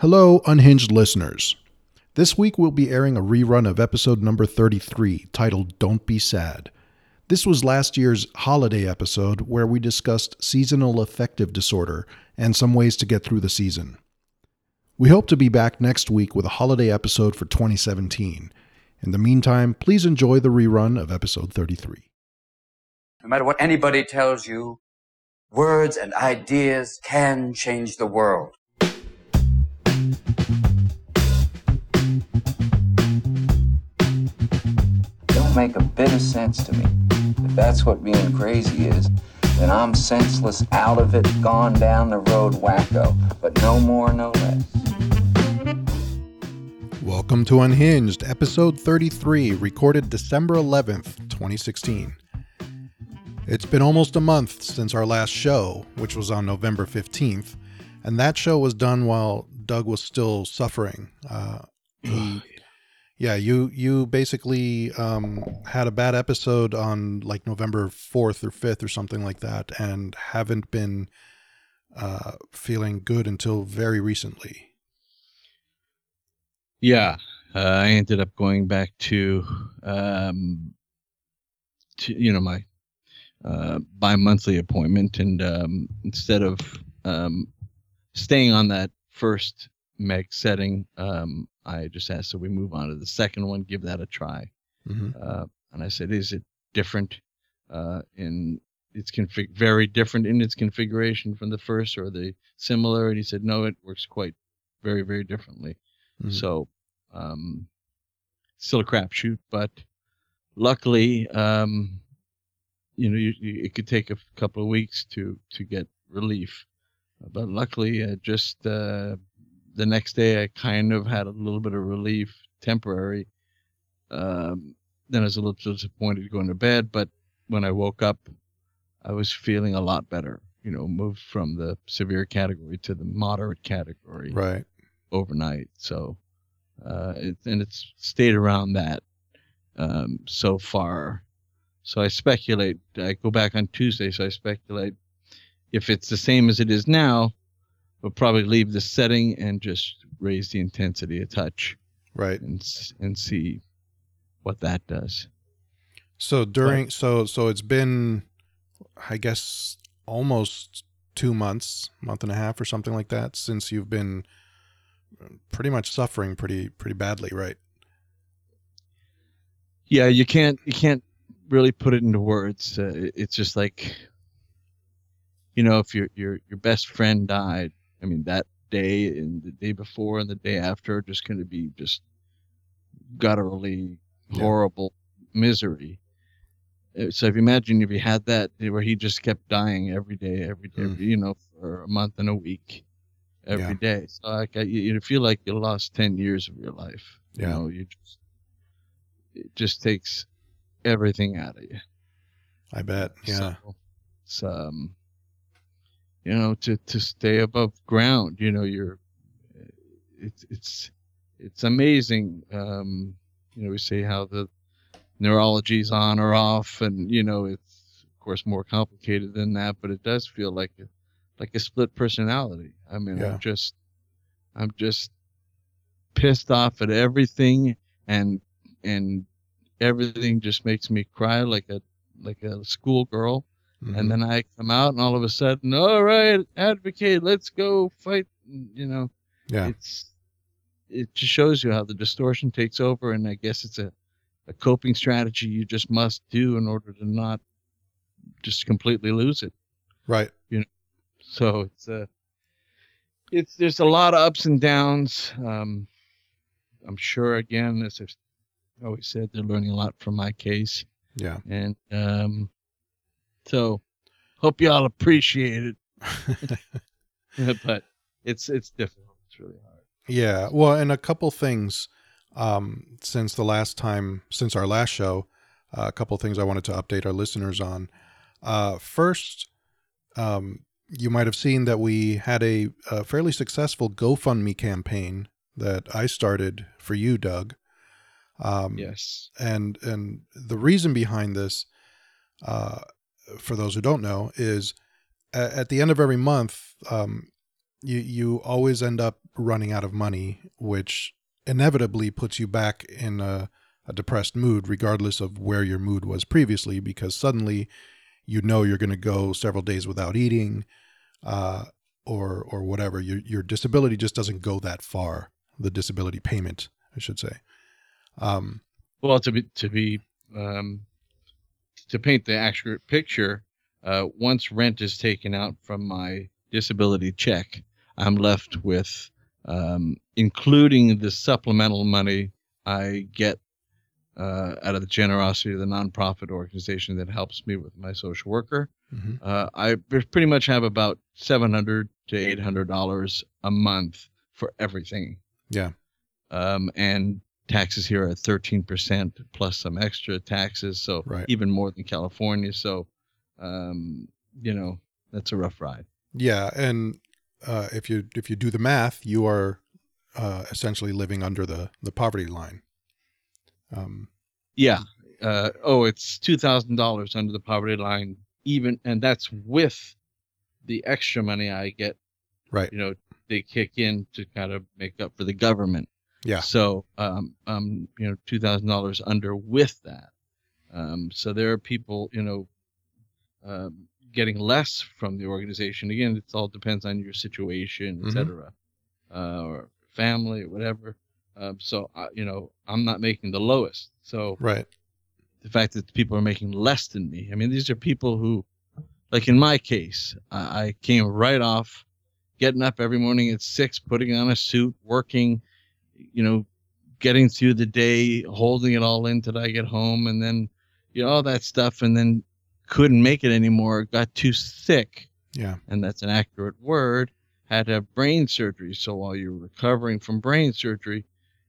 Hello, unhinged listeners. This week we'll be airing a rerun of episode number 33, titled Don't Be Sad. This was last year's holiday episode where we discussed seasonal affective disorder and some ways to get through the season. We hope to be back next week with a holiday episode for 2017. In the meantime, please enjoy the rerun of episode 33. No matter what anybody tells you, words and ideas can change the world. Don't make a bit of sense to me. If that's what being crazy is, then I'm senseless, out of it, gone down the road wacko. But no more, no less. Welcome to Unhinged, episode 33, recorded December 11th, 2016. It's been almost a month since our last show, which was on November 15th, and that show was done while Doug was still suffering. Uh, he, yeah, you you basically um, had a bad episode on like November 4th or 5th or something like that, and haven't been uh, feeling good until very recently. Yeah, uh, I ended up going back to, um, to you know, my uh, bi-monthly appointment, and um, instead of um, staying on that first meg setting, um, I just asked that we move on to the second one, give that a try. Mhm. Uh, and I said, is it different uh, in its config very different in its configuration from the first, or the similar? And he said, no, it works quite very very differently. Mhm. So, um, still a crapshoot, but luckily, um, you know, you, you, it could take a couple of weeks to to get relief. But luckily, uh, just uh, the next day, I kind of had a little bit of relief, temporary. Um, then I was a little disappointed going to bed, but when I woke up, I was feeling a lot better. You know, moved from the severe category to the moderate category Right. overnight. So, uh, it, and it's stayed around that um, so far. So I speculate. I go back on Tuesday, so I speculate if it's the same as it is now, we'll probably leave the setting and just raise the intensity a touch Right. and and see what that does. So during so so it's been I guess almost 2 months, month and a half or something like that since you've been pretty much suffering pretty pretty badly, right? Yeah, you can't you can't really put it into words. Uh, it's just like you know, if your your your best friend died, I mean that day and the day before and the day after are just going to be just gutturally Yeah. horrible misery. Uh, So if you imagine if you had that where he just kept dying every day, every day, Mm. every- you know, for a month and a week, every Yeah. day. So like you, you feel like you lost ten years of your life. You Yeah. know, you just it just takes everything out of you. I bet. Yeah. So it's um you know to to stay above ground, you know, you're it's it's it's amazing. Um you know, we say how the neurology's on or off and you know it's of course more complicated than that, but it does feel like a like a split personality. I mean, Yeah. I'm just I'm just pissed off at everything and and everything just makes me cry like a like a schoolgirl Mhm. and then i come out and all of a sudden all right advocate let's go fight you know yeah. it's it just shows you how the distortion takes over and i guess it's a, a coping strategy you just must do in order to not just completely lose it Right. You know, so it's a it's there's a lot of ups and downs um i'm sure again as i've always said they're learning a lot from my case Yeah. and um so hope y'all appreciate it but it's it's difficult it's really hard Yeah. Well, and a couple things um, since the last time, since our last show, uh, a couple things I wanted to update our listeners on. Uh, first, um, you might have seen that we had a, a fairly successful GoFundMe campaign that I started for you, Doug. Um, yes and and the reason behind this, uh, for those who don't know, is at, the end of every month, um, you you always end up running out of money, which inevitably puts you back in a, a depressed mood, regardless of where your mood was previously, because suddenly you know you're going to go several days without eating, uh, or or whatever. Your your disability just doesn't go that far. The disability payment, I should say. Um, Well, to be to be um, to paint the accurate picture, uh, once rent is taken out from my disability check, I'm left with, um, including the supplemental money I get uh, out of the generosity of the nonprofit organization that helps me with my social worker. mhm. Uh, I pretty much have about seven hundred to eight hundred dollars a month for everything. Yeah. Um, and taxes here are thirteen percent plus some extra taxes, so Right. even more than California. So, um, you know, that's a rough ride. Yeah, and uh, if you if you do the math, you are uh, essentially living under the the poverty line. Um, Yeah. Uh, oh, it's two thousand dollars under the poverty line, even, and that's with the extra money I get. Right. You know, they kick in to kind of make up for the government. Yeah. So, um, um, you know, two thousand dollars under with that. Um, so there are people, you know, um, getting less from the organization. Again, it all depends on your situation, Mhm. et cetera, uh, or family, or whatever. Um, so, uh, you know, I'm not making the lowest. So right. the fact that people are making less than me. I mean, these are people who, like in my case, I, I came right off getting up every morning at six, putting on a suit, working, you know, getting through the day, holding it all in till I get home, and then, you know, all that stuff, and then couldn't make it anymore, got too sick, Yeah. and that's an accurate word, had to have brain surgery. So while you're recovering from brain surgery,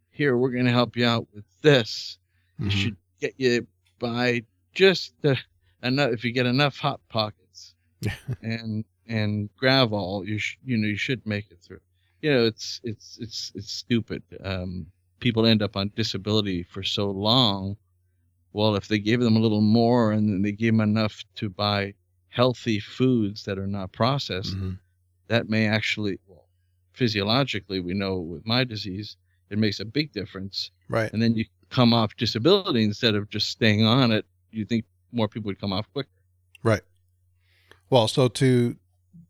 here, we're going to help you out with this Mhm. it should get you by just the, enough if you get enough hot pockets and and gravel you sh- you know you should make it through you know it's it's it's it's stupid um people end up on disability for so long well if they gave them a little more and then they gave them enough to buy healthy foods that are not processed Mhm. that may actually well physiologically we know with my disease it makes a big difference Right. and then you come off disability instead of just staying on it, you think more people would come off quicker. Right. Well, so to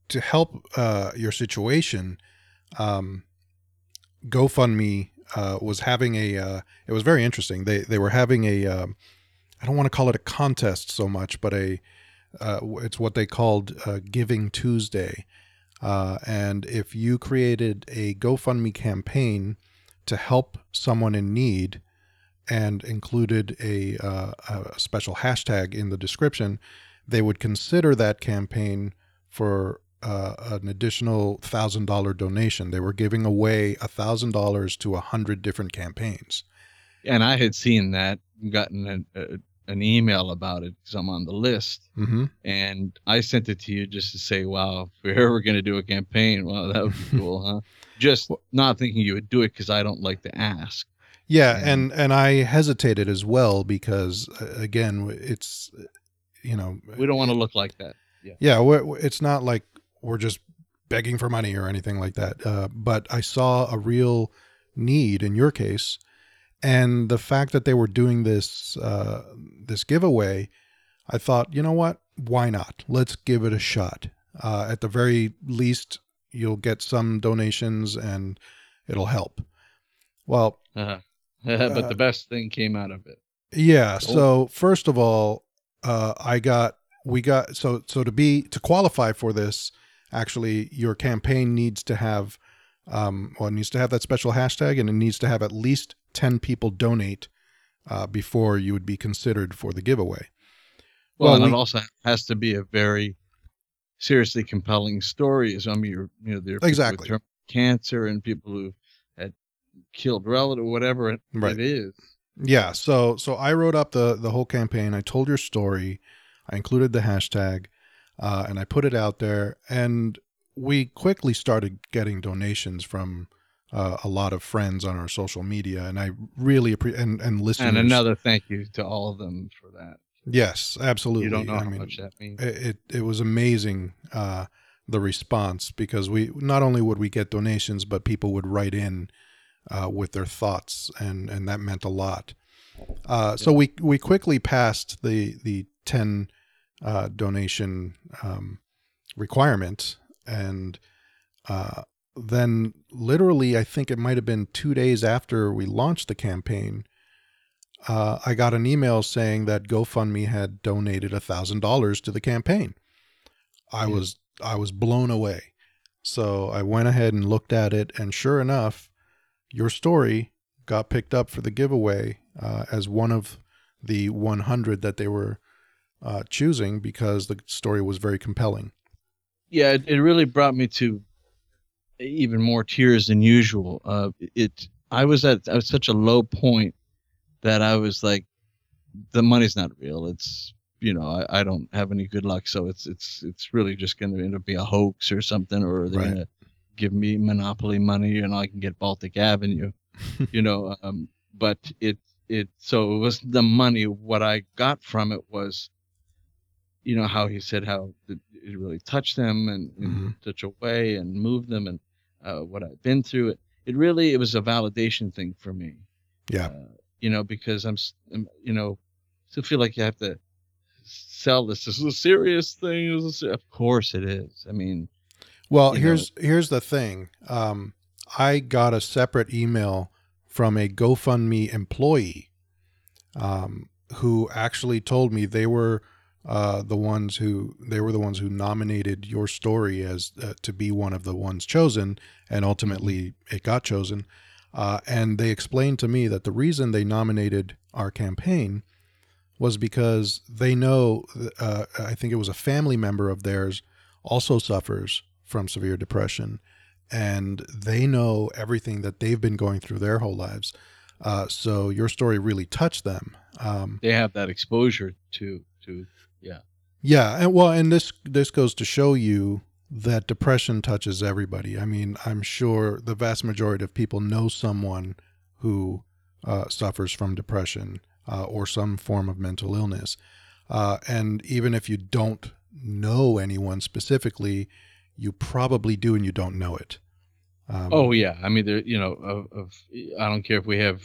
to help uh, your situation, um, GoFundMe uh, was having a. Uh, it was very interesting. They they were having a. Um, I don't want to call it a contest so much, but a. Uh, it's what they called uh, Giving Tuesday, uh, and if you created a GoFundMe campaign to help someone in need, and included a, uh, a special hashtag in the description, they would consider that campaign for uh, an additional thousand dollar donation. They were giving away a thousand dollars to a hundred different campaigns. And I had seen that, gotten an, a, an email about it because I'm on the list, Mm-hmm. and I sent it to you just to say, "Wow, if we're ever going to do a campaign, wow, that would be cool, huh?" Just not thinking you would do it because I don't like to ask. Yeah, Yeah. and and I hesitated as well because again, it's you know We don't want to look like that. yeah, we're- it's not like we're just begging for money or anything like that. Uh, but I saw a real need in your case, and the fact that they were doing this uh, this giveaway, I thought, you know what? Why not? Let's give it a shot. Uh, at the very least, you'll get some donations and it'll help. Well, Uh, but the best thing came out of it. yeah. So first of all, uh, I got we got so so to be to qualify for this, actually, your campaign needs to have um, well, it needs to have that special hashtag, and it needs to have at least ten people donate uh, before you would be considered for the giveaway. Well, Well, and we- it also has to be a very seriously compelling story. As I mean, you're, you know, there are Exactly. cancer and people who had killed relative, whatever it, Right. it is. Yeah. So so I wrote up the the whole campaign. I told your story. I included the hashtag, uh, and I put it out there. And we quickly started getting donations from uh, a lot of friends on our social media, and I really appreciate and and listeners. And another thank you to all of them for that. yes, absolutely. You don't know I how mean, much that means. it, it was amazing uh, the response because we not only would we get donations, but people would write in uh, with their thoughts, and and that meant a lot. Uh, so we we quickly passed the the ten uh, donation um, requirement, and uh, then literally, I think it might have been two days after we launched the campaign. Uh, I got an email saying that GoFundMe had donated a thousand dollars to the campaign. I Yeah. was I was blown away. So I went ahead and looked at it, and sure enough, your story got picked up for the giveaway uh, as one of the 100 that they were uh, choosing because the story was very compelling. yeah, it, it really brought me to even more tears than usual. Uh, it, I was at, I was such a low point that I was like, the money's not real. It's, you know, I, I don't have any good luck. So it's, it's, it's really just going to end up be a hoax or something, or they're Right. going to give me monopoly money and I can get Baltic Avenue, you know, um, but it, it, so it was the money. What I got from it was, you know, how he said how it, really touched them and in Mhm. such a way and moved them and uh, what I've been through. It, it really, it was a validation thing for me. Yeah. Uh, you know, because I'm, I'm, you know, still feel like you have to sell this. This is a serious thing. A ser-" Of course it is. I mean, Well, here's here's the thing. Um, I got a separate email from a GoFundMe employee um, who actually told me they were uh, the ones who they were the ones who nominated your story as uh, to be one of the ones chosen, and ultimately it got chosen. Uh, and they explained to me that the reason they nominated our campaign was because they know. Uh, I think it was a family member of theirs also suffers from severe depression, and they know everything that they've been going through their whole lives. Uh, so your story really touched them. Um, they have that exposure to, to, yeah, and well, and this this goes to show you that depression touches everybody. I mean, I'm sure the vast majority of people know someone who uh, suffers from depression uh, or some form of mental illness, uh, and even if you don't know anyone specifically, you probably do, and you don't know it. Um, oh yeah. I mean, there, you know, of, of, I don't care if we have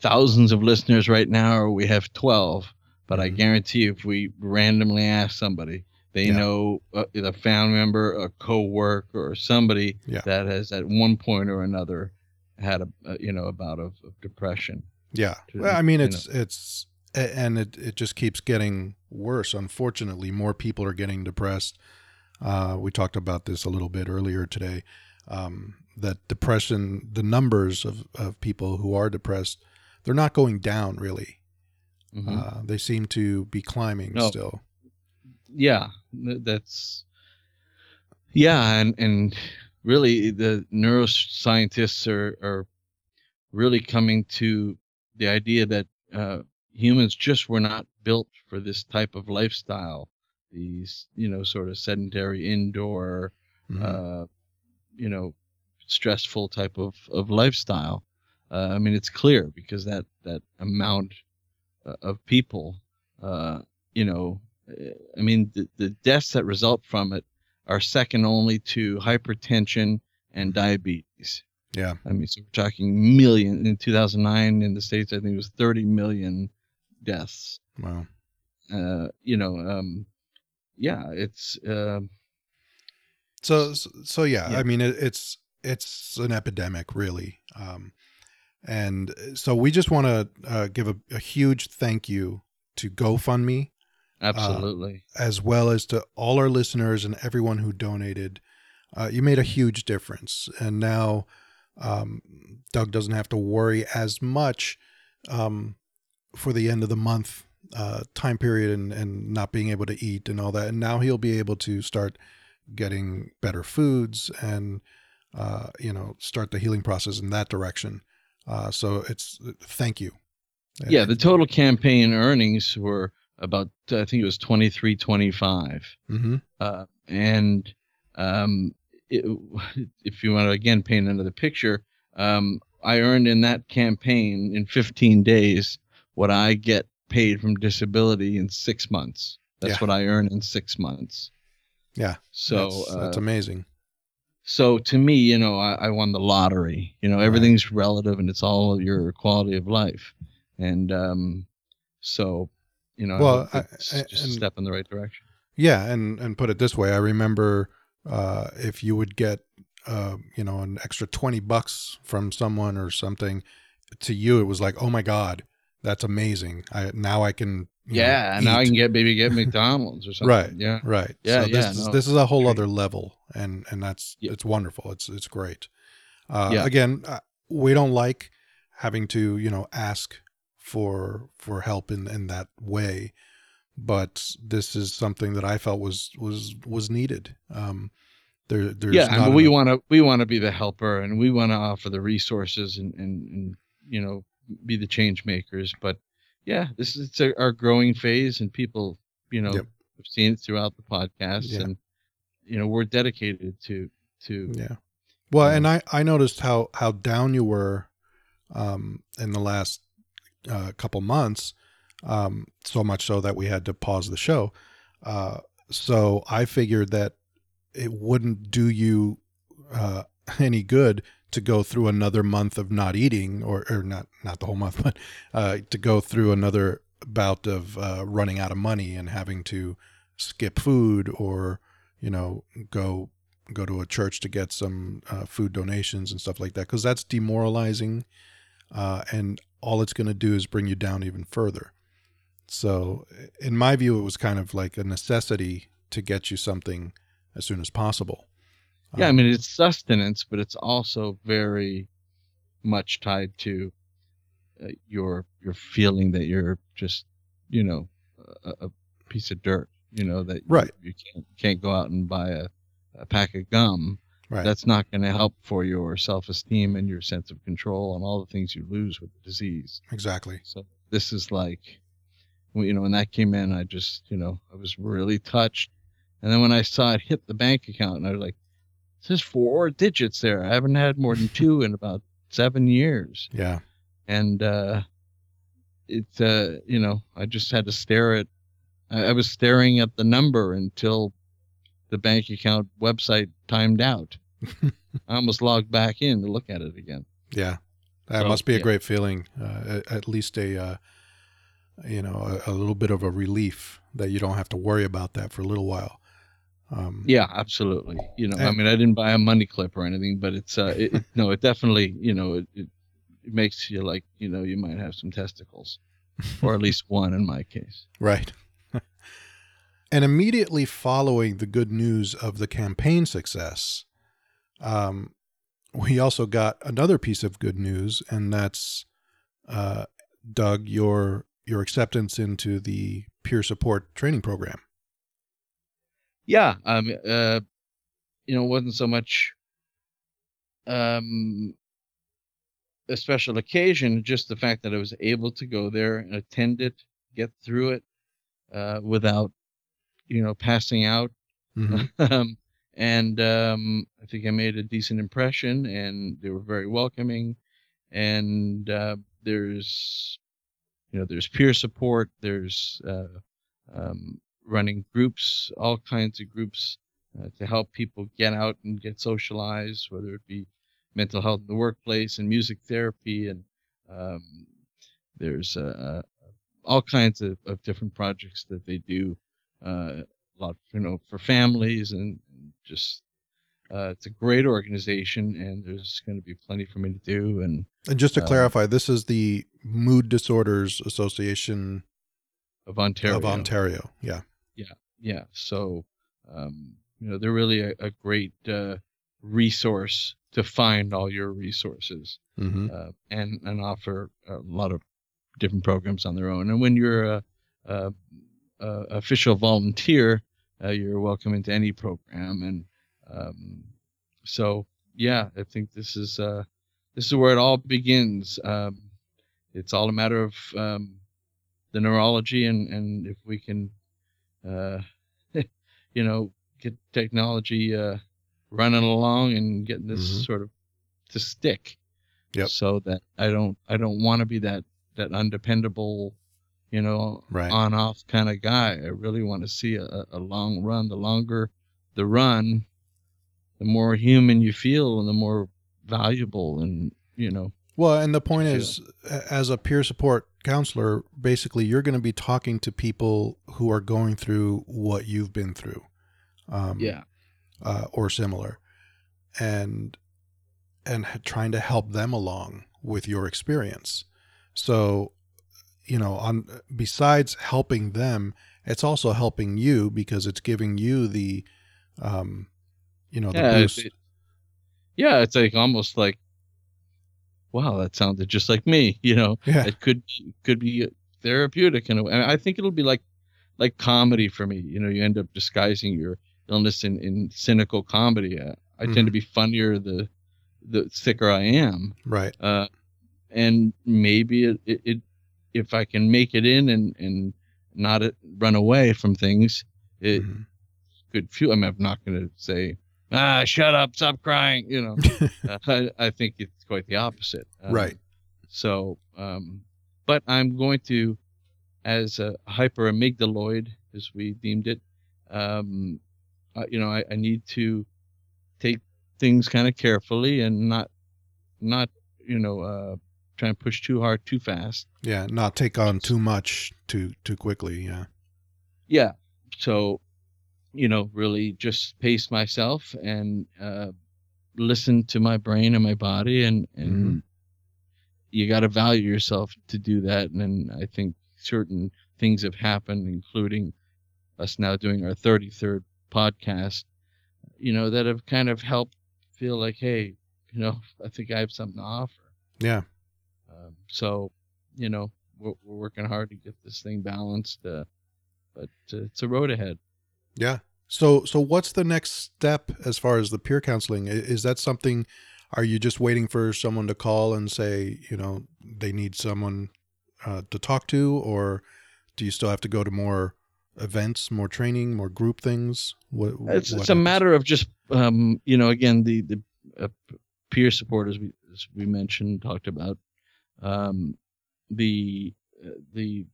thousands of listeners right now or we have 12, but I Mhm. guarantee if we randomly ask somebody, they Yeah. know uh, a family member, a co-worker, or somebody Yeah. that has at one point or another had a, a you know a bout of, of depression. Yeah. to, Well, I mean, it's it's and it it just keeps getting worse. Unfortunately, more people are getting depressed. Uh, we talked about this a little bit earlier today. Um, that depression, the numbers of of people who are depressed, they're not going down really. Mhm. Uh, they seem to be climbing No. still. yeah that's yeah and and really the neuroscientists are are really coming to the idea that uh, humans just were not built for this type of lifestyle these you know sort of sedentary indoor Mhm. uh, you know stressful type of of lifestyle uh, i mean it's clear because that that amount of people uh, you know uh, i mean the, the deaths that result from it are second only to hypertension and diabetes yeah. i mean so we're talking million in 2009 in the states i think it was 30 million deaths Wow. uh, you know um, yeah it's uh, So so yeah, Yeah. I mean it, it's it's an epidemic really, um, and so we just want to uh, give a, a huge thank you to GoFundMe absolutely as well as to all our listeners and everyone who donated. Uh, you made a huge difference, and now um, Doug doesn't have to worry as much um, for the end of the month uh, time period and, and not being able to eat and all that. And now he'll be able to start getting better foods and uh, you know start the healing process in that direction. Uh, so it's thank you. yeah the total campaign earnings were about i think it was 23 25 hmm uh, and um, it, if you want to again paint another picture, um, I earned in that campaign in 15 days what I get paid from disability in six months. That's Yeah. what I earn in six months. Yeah. So that's, uh, that's amazing. So to me, you know, I, I won the lottery. You know, Right. everything's relative, and it's all your quality of life. And um, so, you know, Well, I- I- just a step in the right direction. Yeah, and and put it this way, I remember uh, if you would get uh, you know an extra twenty bucks from someone or something, to you it was like, oh my god, that's amazing. I now I can know, Yeah, and now I can get maybe get McDonald's or something. Right. Yeah. right. Yeah, so this yeah, is no, this is a whole great. other level, and and that's Yeah. it's wonderful. It's it's great. Uh, Yeah. Again, uh, we don't like having to you know ask for for help in in that way, but this is something that I felt was was was needed. Um, there there's yeah, not and we want to we want to be the helper, and we want to offer the resources and, and and you know be the change makers. But yeah, this is it's a, our growing phase, and people you know Yep. have seen it throughout the podcast, Yeah. and you know we're dedicated to to Yeah. Well, and I I noticed how how down you were um in the last uh, couple months um so much so that we had to pause the show. Uh so I figured that it wouldn't do you uh any good to go through another month of not eating or or not not the whole month but uh to go through another bout of uh running out of money and having to skip food or you know go go to a church to get some uh, food donations and stuff like that because that's demoralizing uh, and all it's going to do is bring you down even further. So in my view it was kind of like a necessity to get you something as soon as possible yeah. I Um, mean, it's sustenance, but it's also very much tied to uh, your your feeling that you're just you know a, a piece of dirt. You know that you- Right. you, can't can't go out and buy a, a pack of gum. right That's not going to help for your self esteem and your sense of control and all the things you lose with the disease. exactly So this is like, you know, when that came in, I just, you know, I was really touched. And then when I saw it hit the bank account, and I was like, it says four digits there. I haven't had more than two in about seven years. yeah And uh, it, uh, you know, I just had to stare at, I, I was staring at the number until the bank account website timed out. I almost logged back in to look at it again. yeah that So, must be a yeah. great feeling uh, at, at least a uh, you know a, a little bit of a relief that you don't have to worry about that for a little while um, Yeah, absolutely. You know, I mean, I didn't buy a money clip or anything, but it's uh, it, it, no, it definitely, you know, it, it it makes you like, you know, you might have some testicles, or at least one in my case. Right. and immediately following the good news of the campaign success, um, we also got another piece of good news, and that's uh, Doug, your your acceptance into the peer support training program. Yeah, um, uh, you know, it wasn't so much um a special occasion, just the fact that I was able to go there and attend it, get through it, uh, without, you know, passing out Mhm. um, and um, I think I made a decent impression, and they were very welcoming. And uh, there's, you know, there's peer support. There's uh, um, running groups, all kinds of groups uh, to help people get out and get socialized, whether it be mental health in the workplace and music therapy, and um, there's uh, all kinds of, of different projects that they do. Uh, a lot, you know, for families and just uh, it's a great organization, and there's going to be plenty for me to do. And And just to Um, clarify, this is the Mood Disorders Association of Ontario, of Ontario. Yeah. Yeah. Yeah. So, um, you know, they're really a, a great uh, resource to find all your resources hmm uh, and and offer a lot of different programs on their own. And when you're a, a, a official volunteer, uh, you're welcome into any program. And um, so, yeah, I think this is uh, this is where it all begins. Um, it's all a matter of um, the neurology, and and if we can, uh, you know, get technology uh, running along and getting this Mhm. sort of to stick Yep. so that I don't I don't want to be that that undependable, you know, Right. on off kind of guy. I really want to see a, a long run. The longer the run, the more human you feel and the more valuable and you know Well, and the point is, as a peer support counselor, basically you're going to be talking to people who are going through what you've been through, um, yeah uh, or similar, and and trying to help them along with your experience. So, you know, on besides helping them, it's also helping you because it's giving you the, um, you know, the yeah boost. it- yeah it's like almost like wow that sounded just like me you know yeah, it could could be therapeutic in a way. And I think it'll be like like comedy for me. You know, you end up disguising your illness in, in cynical comedy. Uh, I tend to be funnier the the sicker I am. right. Uh, and maybe it, it, it if I can make it in and and not run away from things, it Mhm. could feel. I mean, I'm not going to say. Ah, shut up! Stop crying. You know, uh, I, I think it's quite the opposite. Um, Right. so, um, but I'm going to, as a hyper amygdaloid, as we deemed it, um, uh, you know, I, I need to take things kind of carefully and not, not, you know, uh, try and push too hard too fast. Yeah, not take on too much too too quickly. Yeah. Yeah. So, you know, really just pace myself and uh, listen to my brain and my body, and and Mhm. you got to value yourself to do that. And then I think certain things have happened, including us now doing our 33rd podcast, you know, that have kind of helped feel like, hey, you know, I think I have something to offer. Yeah. Um, so, you know, we're, we're working hard to get this thing balanced, uh, but uh, it's a road ahead. Yeah. So so what's the next step as far as the peer counseling? Is that something are you just waiting for someone to call and say, you know, they need someone uh, to talk to or do you still have to go to more events, more training, more group things? What It's, what it's a matter of just, um, you know, again, the, the uh, peer support, as we, as we mentioned, talked about, um, the, uh, the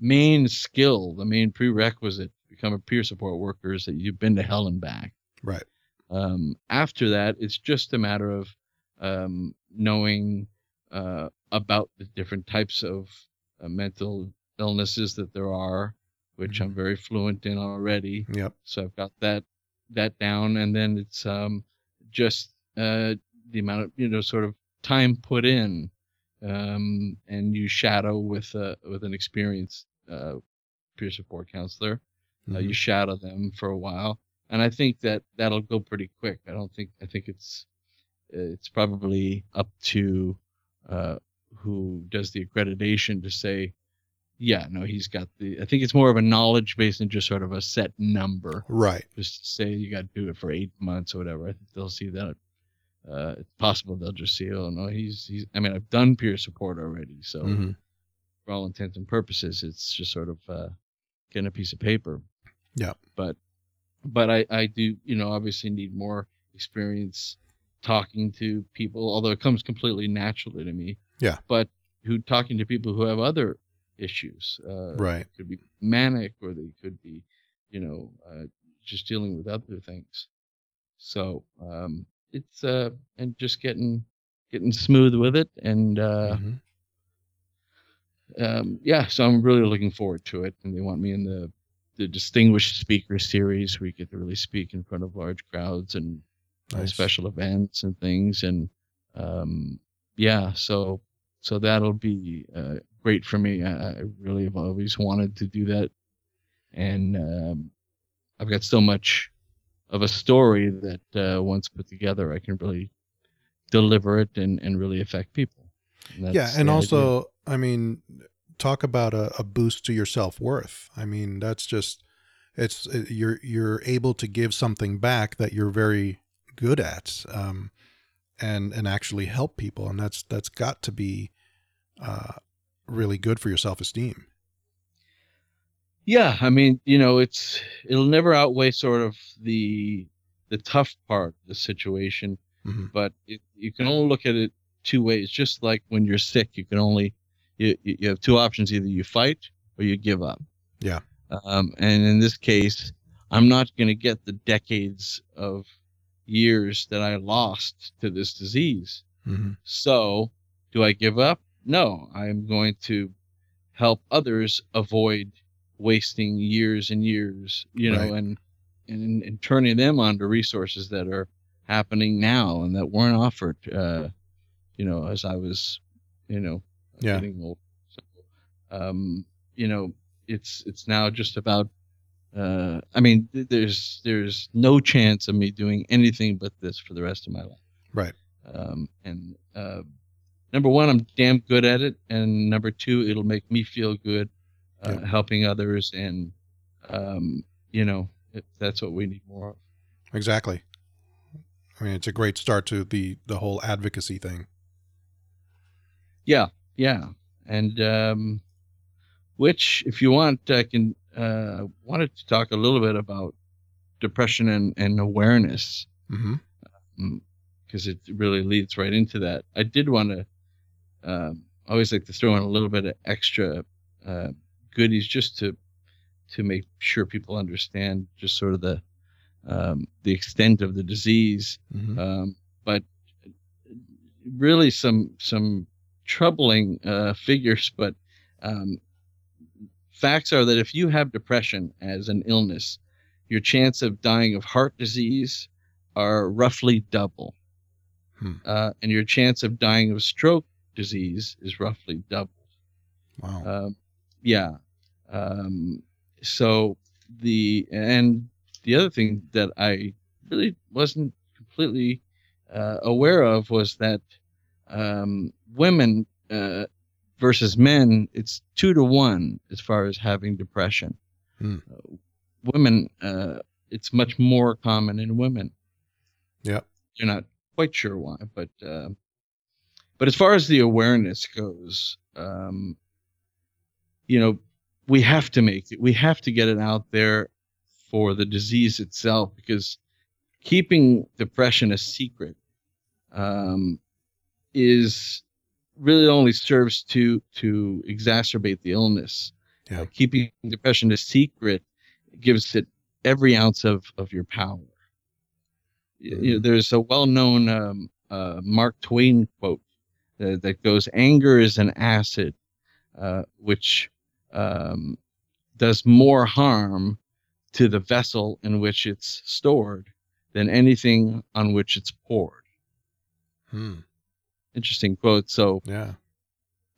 main skill, the main prerequisite to become a peer support worker is that you've been to hell and back. Right. Um, after that, it's just a matter of um, knowing uh, about the different types of uh, mental illnesses that there are, which I'm very fluent in already. Yep. So I've got that that down, and then it's um, just uh, the amount of you know sort of time put in, um, and you shadow with uh, with an experienced uh, peer support counselor. Uh, Mhm. you shadow them for a while, and I think that that'll go pretty quick. I don't think I think it's it's probably up to uh, who does the accreditation to say, yeah, no, he's got the. I think it's more of a knowledge base than just sort of a set number. Right. Just say you got to do it for eight months or whatever. I think they'll see that. Uh, it's possible they'll just see, oh no, he's he's. I mean, I've done peer support already, so Mhm. for all intents and purposes, it's just sort of uh, getting a piece of paper. Yeah. But but I I do you know obviously need more experience talking to people, although it comes completely naturally to me. Yeah. But who talking to people who have other issues. Uh, Right. Could be manic, or they could be, you know, uh, just dealing with other things. So um, it's uh, and just getting getting smooth with it, and uh, Mhm. um, yeah, so I'm really looking forward to it. And they want me in the the distinguished speaker series where you get to really speak in front of large crowds and uh, Nice. special events and things. And um, yeah, so so that'll be uh, great for me. I, I really have always wanted to do that, and um, I've got so much of a story that uh, once put together, I can really deliver it and, and really affect people. And yeah, and the idea. also, I mean, talk about a, a boost to your self worth. I mean, that's just it's it, you're you're able to give something back that you're very good at, um, and and actually help people, and that's that's got to be uh, really good for your self esteem. Yeah, I mean, you know, it's it'll never outweigh sort of the the tough part of the situation, Mhm. but it, you can only look at it two ways. Just like when you're sick, you can only you you have two options: either you fight or you give up. Yeah. Um, and in this case, I'm not going to get the decades of years that I lost to this disease. hmm So, do I give up? No, I'm going to help others avoid wasting years and years, you know, Right. and, and and turning them onto resources that are happening now and that weren't offered, uh, you know, as I was, you know, Yeah. getting old. So, um, you know, it's it's now just about. Uh, I mean, th- there's there's no chance of me doing anything but this for the rest of my life Right. um, and uh, number one, I'm damn good at it, and number two, it'll make me feel good, uh, Yeah. helping others, and um, you know it, that's what we need more of. Exactly. I mean, it's a great start to the the whole advocacy thing. Yeah, yeah, and um, which, if you want, I can uh, wanted to talk a little bit about depression and, and awareness. because it really leads right into that. I did want to um, always like to throw in a little bit of extra uh, goodies just to to make sure people understand just sort of the um, the extent of the disease, hmm um, but really some some troubling uh, figures. But um, facts are that if you have depression as an illness, your chance of dying of heart disease are roughly double, Hmm. uh, and your chance of dying of stroke disease is roughly double. Wow. Um, yeah. Um, so the and the other thing that I really wasn't completely uh, aware of was that um, women uh, versus men, it's two to one as far as having depression. Hmm. Uh, women, uh, it's much more common in women. Yep. You're not quite sure why, but uh, but as far as the awareness goes, um, you know, we have to make it. We have to get it out there for the disease itself because keeping depression a secret um, is really only serves to to exacerbate the illness. Yeah. Uh, keeping depression a secret gives it every ounce of of your power. Y- You know, Mhm. there's a well-known um, uh, Mark Twain quote that, that goes, "Anger is an acid, uh, which um, does more harm to the vessel in which it's stored than anything on which it's poured." Hmm. Interesting quote. So, Yeah.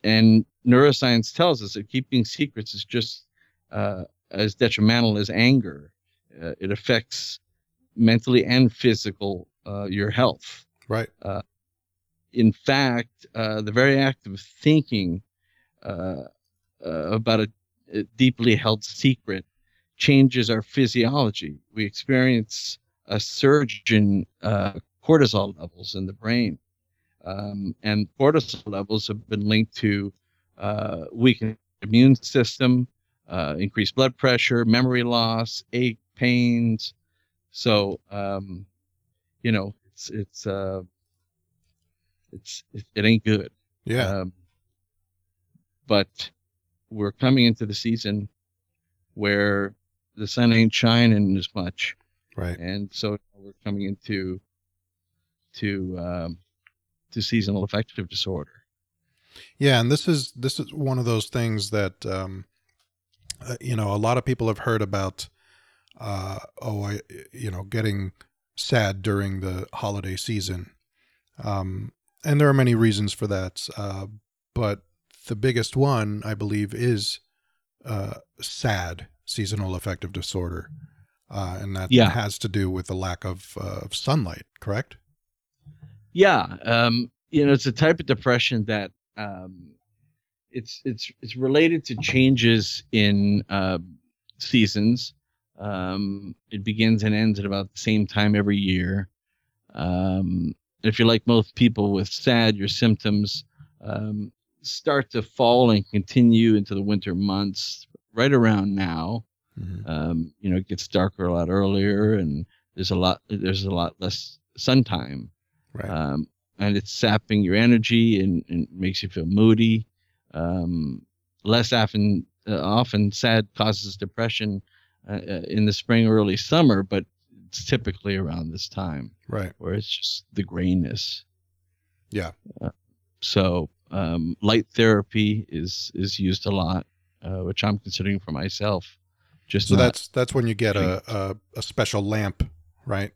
and neuroscience tells us that keeping secrets is just uh, as detrimental as anger. Uh, it affects mentally and physical uh, your health. Right. In fact, uh, the very act of thinking uh, uh, about a, a deeply held secret changes our physiology. We experience a surge in uh, cortisol levels in the brain. Um, and cortisol levels have been linked to uh, weakened immune system, uh, increased blood pressure, memory loss, ache, pains. So, um, you know, it's it's uh, it's it, it ain't good. Yeah. Um, but we're coming into the season where the sun ain't shining as much, right. and so we're coming into to um, to seasonal affective disorder. Yeah, and this is this is one of those things that um, uh, you know a lot of people have heard about. Uh, oh, I you know getting sad during the holiday season, um, and there are many reasons for that. Uh, but the biggest one, I believe, is uh, sad seasonal affective disorder, uh, and that Yeah. has to do with the lack of uh, of sunlight. Correct? Yeah, um, you know, it's a type of depression that um, it's it's it's related to changes in uh, seasons. Um, it begins and ends at about the same time every year. Um, if you're like most people with SAD, your symptoms um, start to fall and continue into the winter months. Right around now, Mhm. um, you know, it gets darker a lot earlier, and there's a lot there's a lot less sun time Right. um, and it's sapping your energy and, and makes you feel moody. Um, less often, uh, often sad causes depression uh, uh, in the spring, or early summer, but it's typically around this time Right. where it's just the grayness. Yeah. Uh, so um, light therapy is is used a lot, uh, which I'm considering for myself. Just So that's that's when you get a, a a special lamp, right?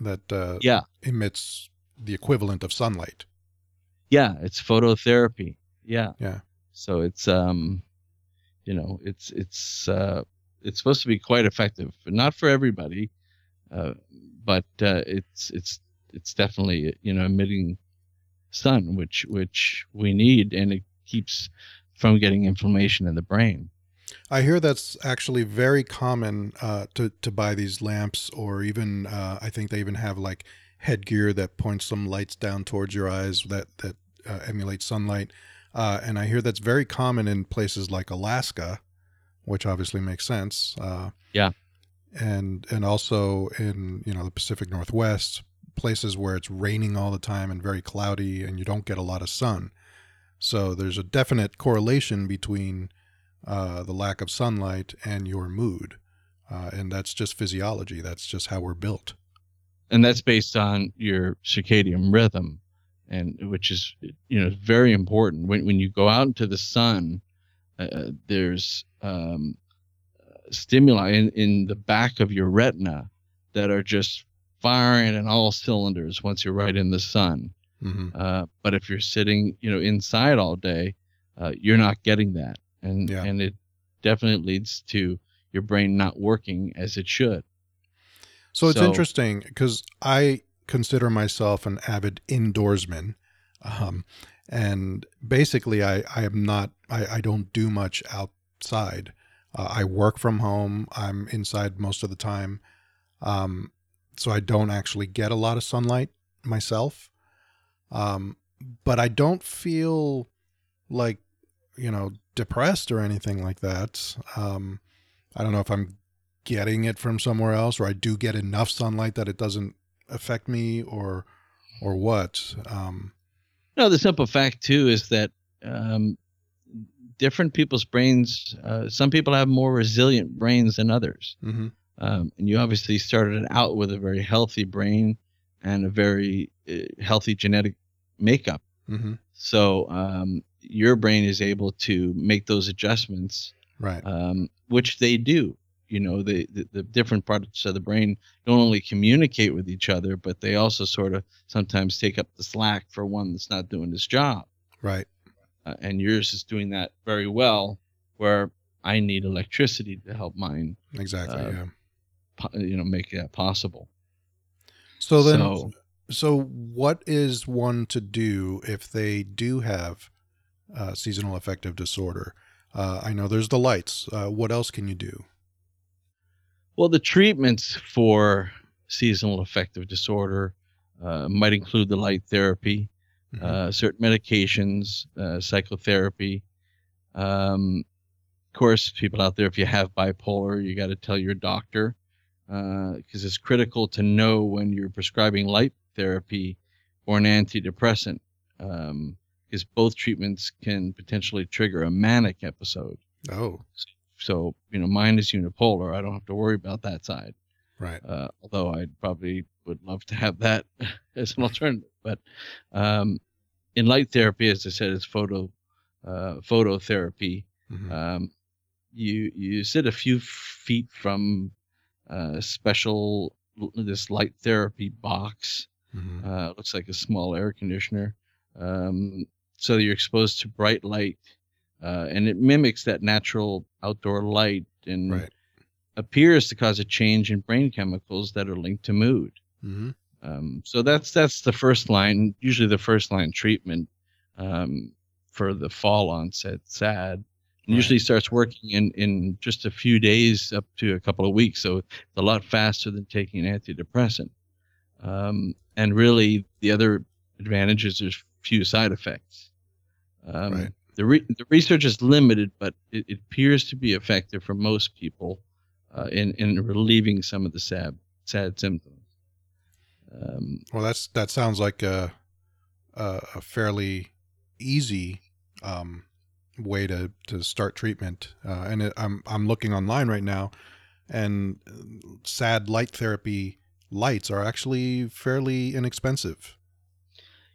That uh, yeah, emits the equivalent of sunlight. yeah, it's phototherapy. Yeah, Yeah. So it's um, you know, it's it's uh, it's supposed to be quite effective, but not for everybody. Uh, but uh, it's it's it's definitely you know emitting sun, which which we need, and it keeps from getting inflammation in the brain. I hear that's actually very common uh, to to buy these lamps, or even uh, I think they even have like headgear that points some lights down towards your eyes that that uh, emulate sunlight. Uh, and I hear that's very common in places like Alaska, which obviously makes sense. Uh, Yeah. And and also in you know the Pacific Northwest, places where it's raining all the time and very cloudy, and you don't get a lot of sun. So there's a definite correlation between uh, the lack of sunlight and your mood. Uh, and that's just physiology. That's just how we're built. And that's based on your circadian rhythm and which is you know very important. When when you go out into the sun uh, there's um, stimuli in, in the back of your retina that are just firing in all cylinders once you're right in the sun. Hmm uh, but if you're sitting you know inside all day uh, you're not getting that. And Yeah. and it definitely leads to your brain not working as it should So it's So- interesting because I consider myself an avid indoorsman. Um, and basically, I, I am not, I, I don't do much outside. Uh, I work from home. I'm inside most of the time. Um, so I don't actually get a lot of sunlight myself. Um, but I don't feel like, you know, depressed or anything like that. Um, I don't know if I'm getting it from somewhere else or I do get enough sunlight that it doesn't affect me or or what. Um, No, the simple fact too is that um, different people's brains. Uh, some people have more resilient brains than others, mhm. um, and you obviously started out with a very healthy brain and a very uh, healthy genetic makeup. Mhm. So um, your brain is able to make those adjustments, Right. um, which they do. You know, the, the the different parts of the brain don't only communicate with each other, but they also sort of sometimes take up the slack for one that's not doing its job. Right. uh, and yours is doing that very well where i need electricity to help mine Exactly. Uh, yeah. po- you know make that possible So then, so so what is one to do if they do have uh, seasonal affective disorder? Uh, I know there's the lights. Uh, what else can you do? Well the treatments for seasonal affective disorder uh, might include the light therapy Mhm. uh, certain medications uh, psychotherapy. Um, of course people out there if you have bipolar you got to tell your doctor because it's critical to know when you're prescribing light therapy or an antidepressant because both treatments can potentially trigger a manic episode. Oh, so you know mine is unipolar i don't have to worry about that side right. uh, although I probably would love to have that as an alternative. But um, in light therapy, as I said, it's photo uh, phototherapy. Mhm. Um, you you sit a few feet from a special this light therapy box. Mhm. Uh, looks like a small air conditioner. Um, so you're exposed to bright light, uh, and it mimics that natural outdoor light and Right. appears to cause a change in brain chemicals that are linked to mood. Mhm. Um, so that's that's the first line, usually the first line treatment um, for the fall onset SAD. Right. Usually starts working in in just a few days up to a couple of weeks, so it's a lot faster than taking an antidepressant. Um, and really, the other advantage is there's few side effects. Um, Right. The, re- the research is limited, but it, it appears to be effective for most people uh, in in relieving some of the sad sad symptoms. Um, Well, that's that sounds like a a, a fairly easy um, way to to start treatment. Uh, and it, I'm I'm looking online right now. and uh, sad light therapy lights are actually fairly inexpensive.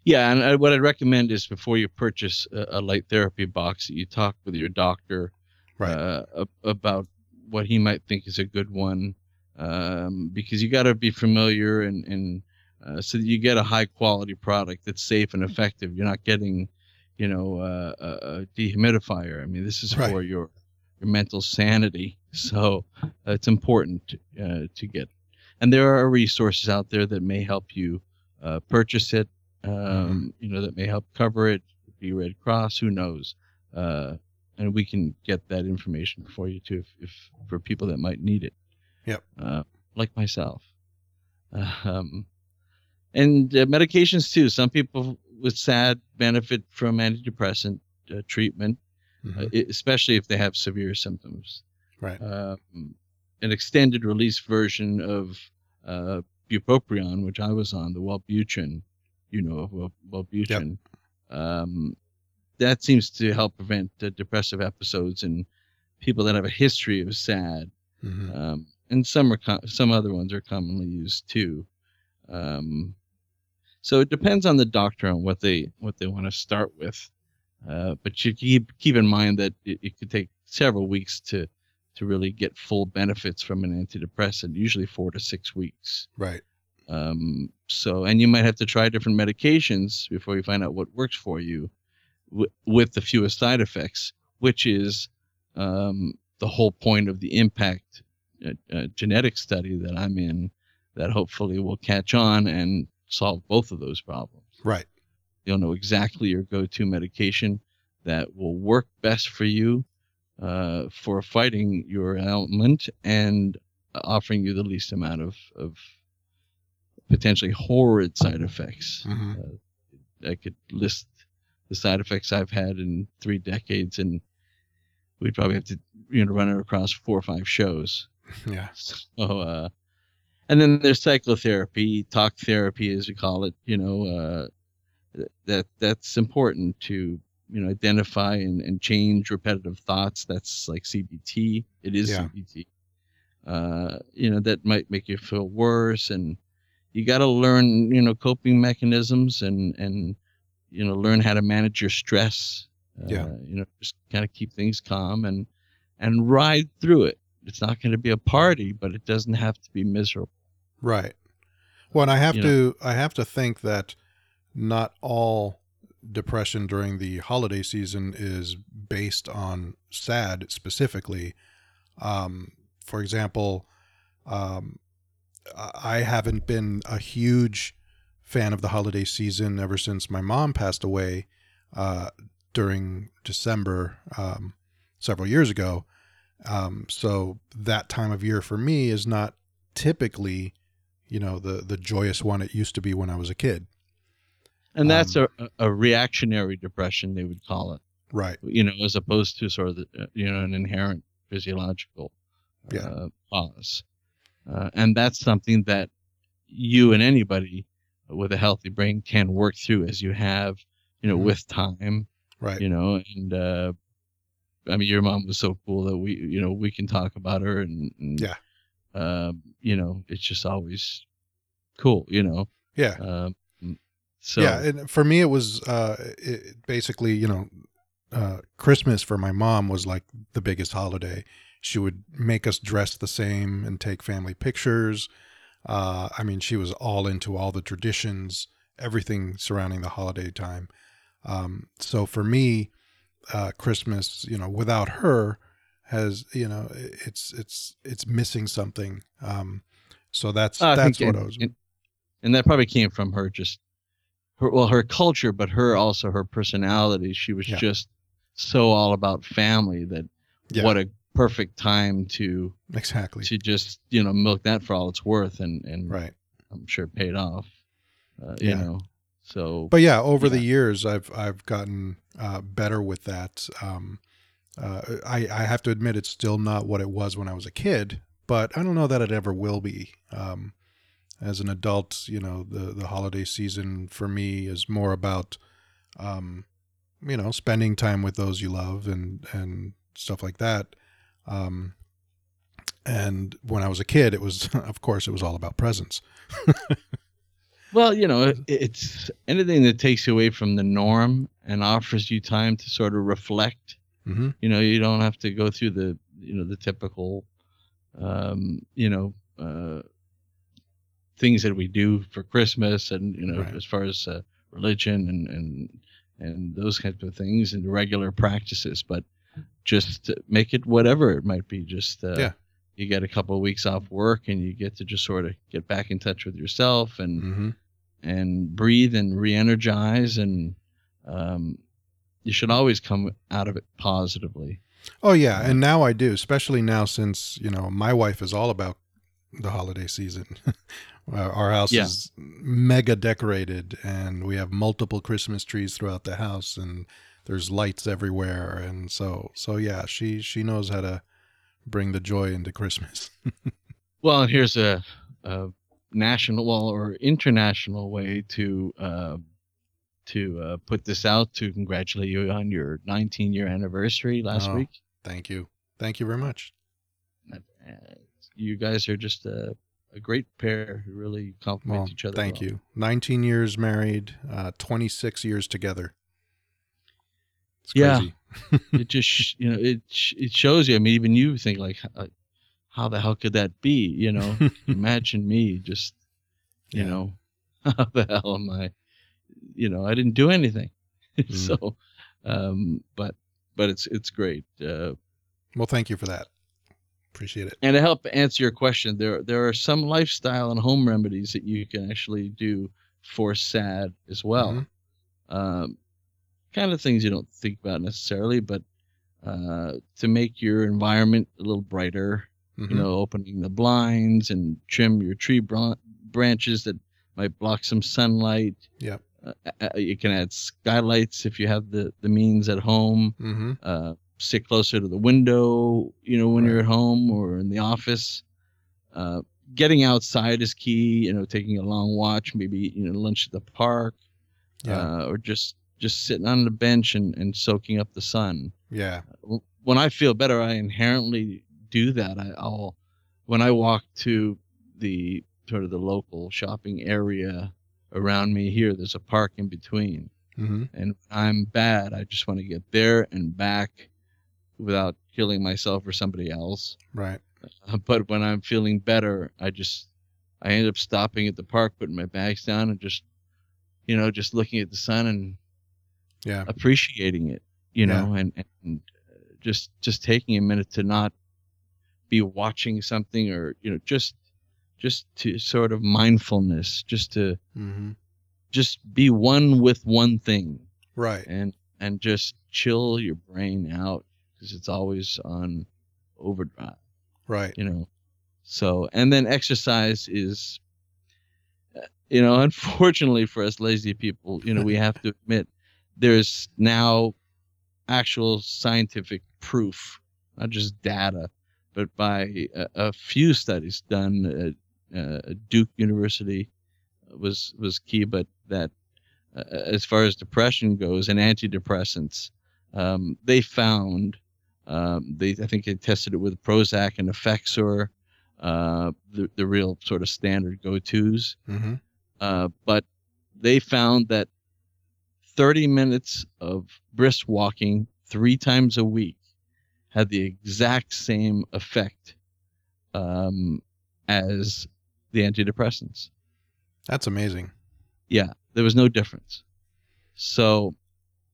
Yeah, and I, what I'd recommend is before you purchase a, a light therapy box, that you talk with your doctor Right. uh, ab- about what he might think is a good one, um, because you got to be familiar and and uh, so that you get a high quality product that's safe and effective. You're not getting, you know, uh, a, a dehumidifier. I mean, this is Right. for your your mental sanity. So uh, it's important uh, to get. And there are resources out there that may help you uh, purchase it. Um, You know, that may help cover it. Be Red Cross. Who knows? Uh, and we can get that information for you too, if, if for people that might need it. Yep. Uh, like myself. Um, and uh, medications too. Some people with SAD benefit from antidepressant uh, treatment, uh, e- especially if they have severe symptoms. right. Um, an extended release version of uh, bupropion, which I was on, the Wellbutrin, you know, of Wel- Wellbutrin. Um, that seems to help prevent uh, depressive episodes in people that have a history of SAD Mhm. um, and some are co- some other ones are commonly used too. Um, so it depends on the doctor on what they what they want to start with, uh, but you keep keep in mind that it, it could take several weeks to to really get full benefits from an antidepressant, usually four to six weeks. Right. Um, so, and you might have to try different medications before you find out what works for you w- with the fewest side effects, which is um, the whole point of the impact uh, uh, genetic study that I'm in that hopefully will catch on and solve both of those problems. Right. You'll know exactly your go to medication that will work best for you uh, for fighting your ailment and offering you the least amount of, of potentially horrid side effects. Mhm. I could list the side effects I've had in three decades, and we'd probably have to you know run it across four or five shows. Yeah. So, uh, and then there's psychotherapy, talk therapy, as we call it. You know, uh, that that's important to you know identify and, and change repetitive thoughts. That's like CBT. It is Yeah. CBT. Uh, you know, that might make you feel worse, and you got to learn you know coping mechanisms and and you know learn how to manage your stress. Uh, Yeah. You know, just kind of keep things calm and and ride through it. It's not going to be a party, but it doesn't have to be miserable. Right. Well, and I have You to I have to think that not all depression during the holiday season is based on sad specifically. Um, for example, um, I haven't been a huge fan of the holiday season ever since my mom passed away uh, during December um, several years ago. Um, so that time of year for me is not typically, you know, the the joyous one it used to be when I was a kid. And that's Um, a, a reactionary depression, they would call it, Right. you know, as opposed to sort of, the, uh, you know, an inherent physiological Yeah. uh, cause. Uh, and that's something that you and anybody with a healthy brain can work through as you have, you know, Mhm. with time, Right. you know, and, uh, I mean, your mom was so cool that we, you know, we can talk about her and, and Yeah. um, you know, it's just always cool, you know. Yeah. Um, so yeah, and for me it was uh it, basically, you know, uh Christmas for my mom was like the biggest holiday. She would make us dress the same and take family pictures. Uh I mean, she was all into all the traditions, everything surrounding the holiday time. Um so for me, uh Christmas, you know, without her has, you know, it's it's it's missing something. Um so that's I that's what and, I was and, and that probably came from her just her well her culture, but her also her personality. She was Yeah. just so all about family that Yeah. what a perfect time to exactly. to just you know milk that for all it's worth, and and Right. I'm sure it paid off. Uh, you Yeah. know, so but yeah over the years i've i've gotten uh, better with that um, uh, I, I have to admit it's still not what it was when i was a kid but i don't know that it ever will be um, as an adult you know the the holiday season for me is more about um, you know spending time with those you love and and stuff like that um, And when I was a kid, it was, of course, it was all about presents. Well, you know, it- it's anything that takes you away from the norm and offers you time to sort of reflect. hmm You know, you don't have to go through the, you know, the typical, um, you know, uh, things that we do for Christmas and, you know, Right. as far as uh, religion and, and, and those kinds of things and regular practices, but just make it whatever it might be. Just, uh, Yeah. you get a couple of weeks off work and you get to just sort of get back in touch with yourself and, hmm and breathe and re-energize and um, you should always come out of it positively Oh yeah, and now I do, especially now since you know my wife is all about the holiday season. Our house Yeah. is mega decorated, and we have multiple Christmas trees throughout the house, and there's lights everywhere, and so so yeah, she she knows how to bring the joy into Christmas. well and here's a, a national well or international way to uh, to uh, put this out to congratulate you on your 19 year anniversary last Oh. week Thank you, thank you very much. You guys are just a, a great pair who really complement Well, each other thank well. you. 19 years married, uh, 26 years together. It's Yeah. it just you know it it shows you i mean even you think like uh, how the hell could that be you know imagine me just you Yeah. know how the hell am i you know i didn't do anything Mm. so um but but it's it's great uh Well, thank you for that. Appreciate it. and to help answer your question there there are some lifestyle and home remedies that you can actually do for sad as well Mhm. um kind of things you don't think about necessarily but uh to make your environment a little brighter Mhm. you know, opening the blinds and trim your tree bron- branches that might block some sunlight. Yeah. Uh, uh, you can add skylights if you have the, the means at home. Mm-hmm. Uh, sit closer to the window, you know, when you're at home or in the office. Uh, getting outside is key. You know, taking a long watch, maybe you know, lunch at the park, Yeah. uh, or just just sitting on the bench and, and soaking up the sun yeah. when I feel better, I inherently do that. I, I'll when I walk to the sort of the local shopping area around me here. There's a park in between, Mm-hmm. and I'm bad. I just want to get there and back without killing myself or somebody else. Right. Uh, But when I'm feeling better, I just I end up stopping at the park, putting my bags down, and just you know just looking at the sun and Yeah. appreciating it you Yeah. know and, and uh, just just taking a minute to not be watching something or you know just just to sort of mindfulness just to Mm-hmm. just be one with one thing Right. and and just chill your brain out because it's always on overdrive Right. you know so and then exercise is uh, you know unfortunately for us lazy people you know we have to admit there's now actual scientific proof not just data but by a, a few studies done at uh, duke university was was key but that uh, as far as depression goes and antidepressants um, they found um, they I think they tested it with Prozac and Effexor, uh, the the real sort of standard go tos. Mm-hmm. Uh, but they found that 30 minutes of brisk walking three times a week had the exact same effect um, as the antidepressants. That's amazing. Yeah, there was no difference. So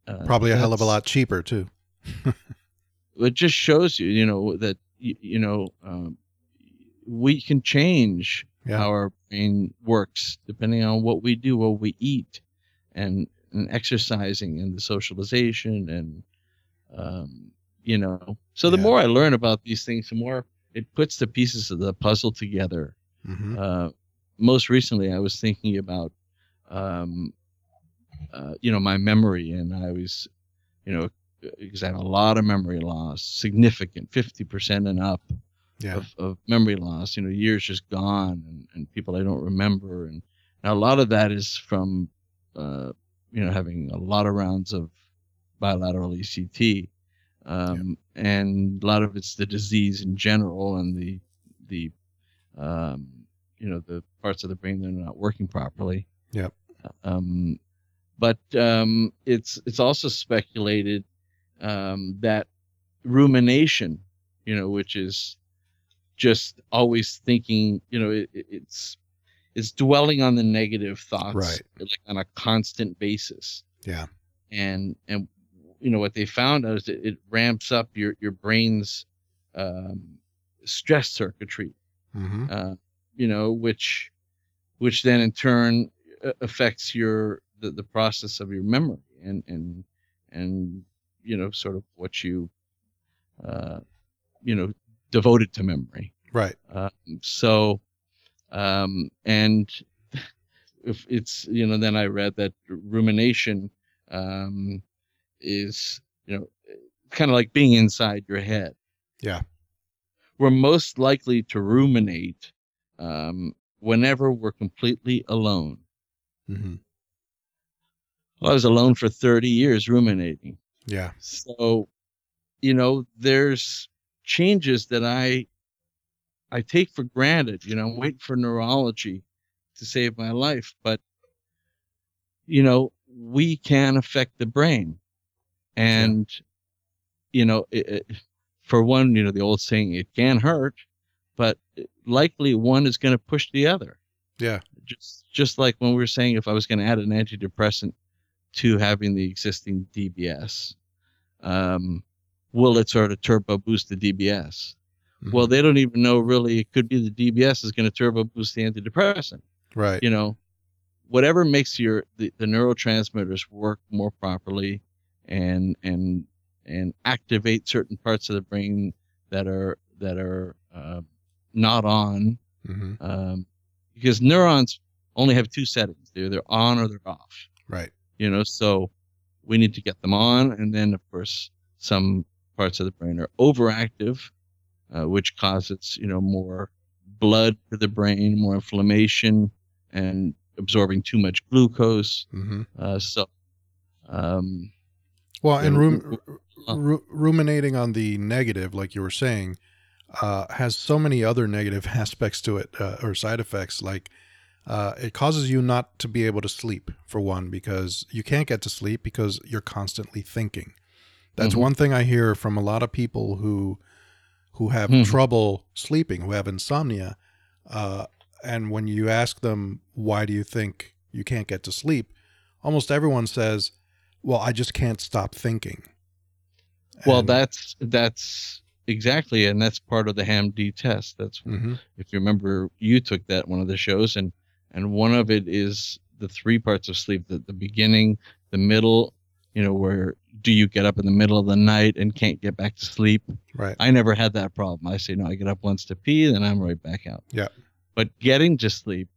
uh, Probably a hell of a lot cheaper too. it just shows you, you know, that you, you know um, we can change Yeah. how our brain works depending on what we do, what we eat, and and exercising and the socialization and um, you know. So the Yeah. more I learn about these things, the more it puts the pieces of the puzzle together. Mm-hmm. Uh, most recently, I was thinking about, um, uh, you know, my memory, and I was, you know, because I have a lot of memory loss, significant, fifty percent and up Yeah. of, of memory loss. You know, years just gone, and, and people I don't remember, and, and a lot of that is from, uh, you know, having a lot of rounds of bilateral ECT, um, and a lot of it's the disease in general and the the um, you know the parts of the brain that are not working properly. Yeah. Um, but um, it's it's also speculated um, that rumination, you know, which is just always thinking, you know, it, it's it's dwelling on the negative thoughts, Right. like on a constant basis. Yeah. And and you know what they found is that it ramps up your your brain's um, stress circuitry, hmm uh, you know, which which then in turn uh, affects your the, the process of your memory and and and you know sort of what you uh, you know devoted to memory. Right. Um, so, um, and if it's, you know, then I read that rumination um, is, you know, kind of like being inside your head. Yeah. We're most likely to ruminate um, whenever we're completely alone. Mm-hmm. Well, I was alone for 30 years ruminating. Yeah. So, you know, there's changes that I I take for granted. You know, I'm waiting for neurology to save my life, but you know, we can affect the brain, and you know, it, it, for one, you know, the old saying, it can hurt, but likely one is going to push the other. Yeah. Just just like when we were saying, if I was going to add an antidepressant to having the existing DBS, um, will it sort of turbo boost the DBS? Well, Mhm. they don't even know really. It could be the DBS is going to turbo boost the antidepressant. right. You know, whatever makes your the, the neurotransmitters work more properly and and and activate certain parts of the brain that are that are uh, not on hmm um, because neurons only have two settings they're either on or they're off Right. you know so we need to get them on and then of course some parts of the brain are overactive uh, which causes you know more blood to the brain more inflammation and absorbing too much glucose hmm uh, so um, Well, and rum- uh. ru- ruminating on the negative, like you were saying, uh, has so many other negative aspects to it uh, or side effects. Like uh, it causes you not to be able to sleep, for one, because you can't get to sleep because you're constantly thinking. That's Mhm. one thing I hear from a lot of people who who have Mhm. trouble sleeping, who have insomnia. Uh, and when you ask them, why do you think you can't get to sleep? Almost everyone says, well, I just can't stop thinking. well that's that's exactly and that's part of the hamd test that's Mhm. if you remember you took that one of the shows and and one of it is the three parts of sleep the, the beginning the middle you know where do you get up in the middle of the night and can't get back to sleep right. i never had that problem i say no i get up once to pee then i'm right back out Yeah. but getting to sleep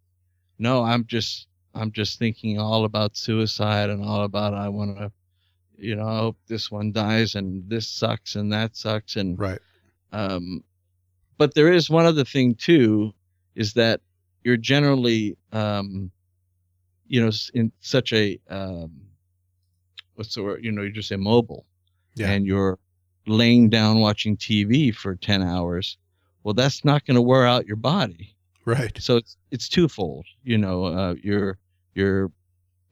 no i'm just i'm just thinking all about suicide and all about i want to you know i hope this one dies and this sucks and that sucks and Right. um, but there is one other thing too, is that you're generally, um, you know, in such a um, what's the word? You know, you're just immobile, Yeah. and you're laying down watching TV for ten hours. Well, that's not going to wear out your body. Right. So it's it's twofold. You know, uh, your your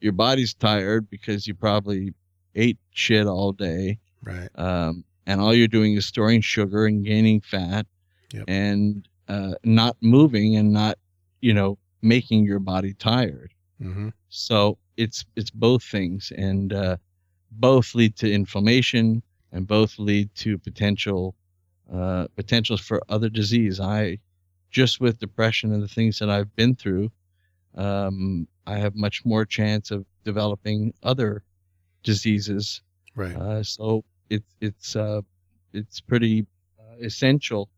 your body's tired because you probably ate shit all day Right. um, and all you're doing is storing sugar and gaining fat Yep. and uh, not moving and not you know making your body tired hmm so it's it's both things and uh, both lead to inflammation and both lead to potential uh, potentials for other disease i just with depression and the things that i've been through um, i have much more chance of developing other diseases Right. uh, so it's it's uh, it's pretty uh, essential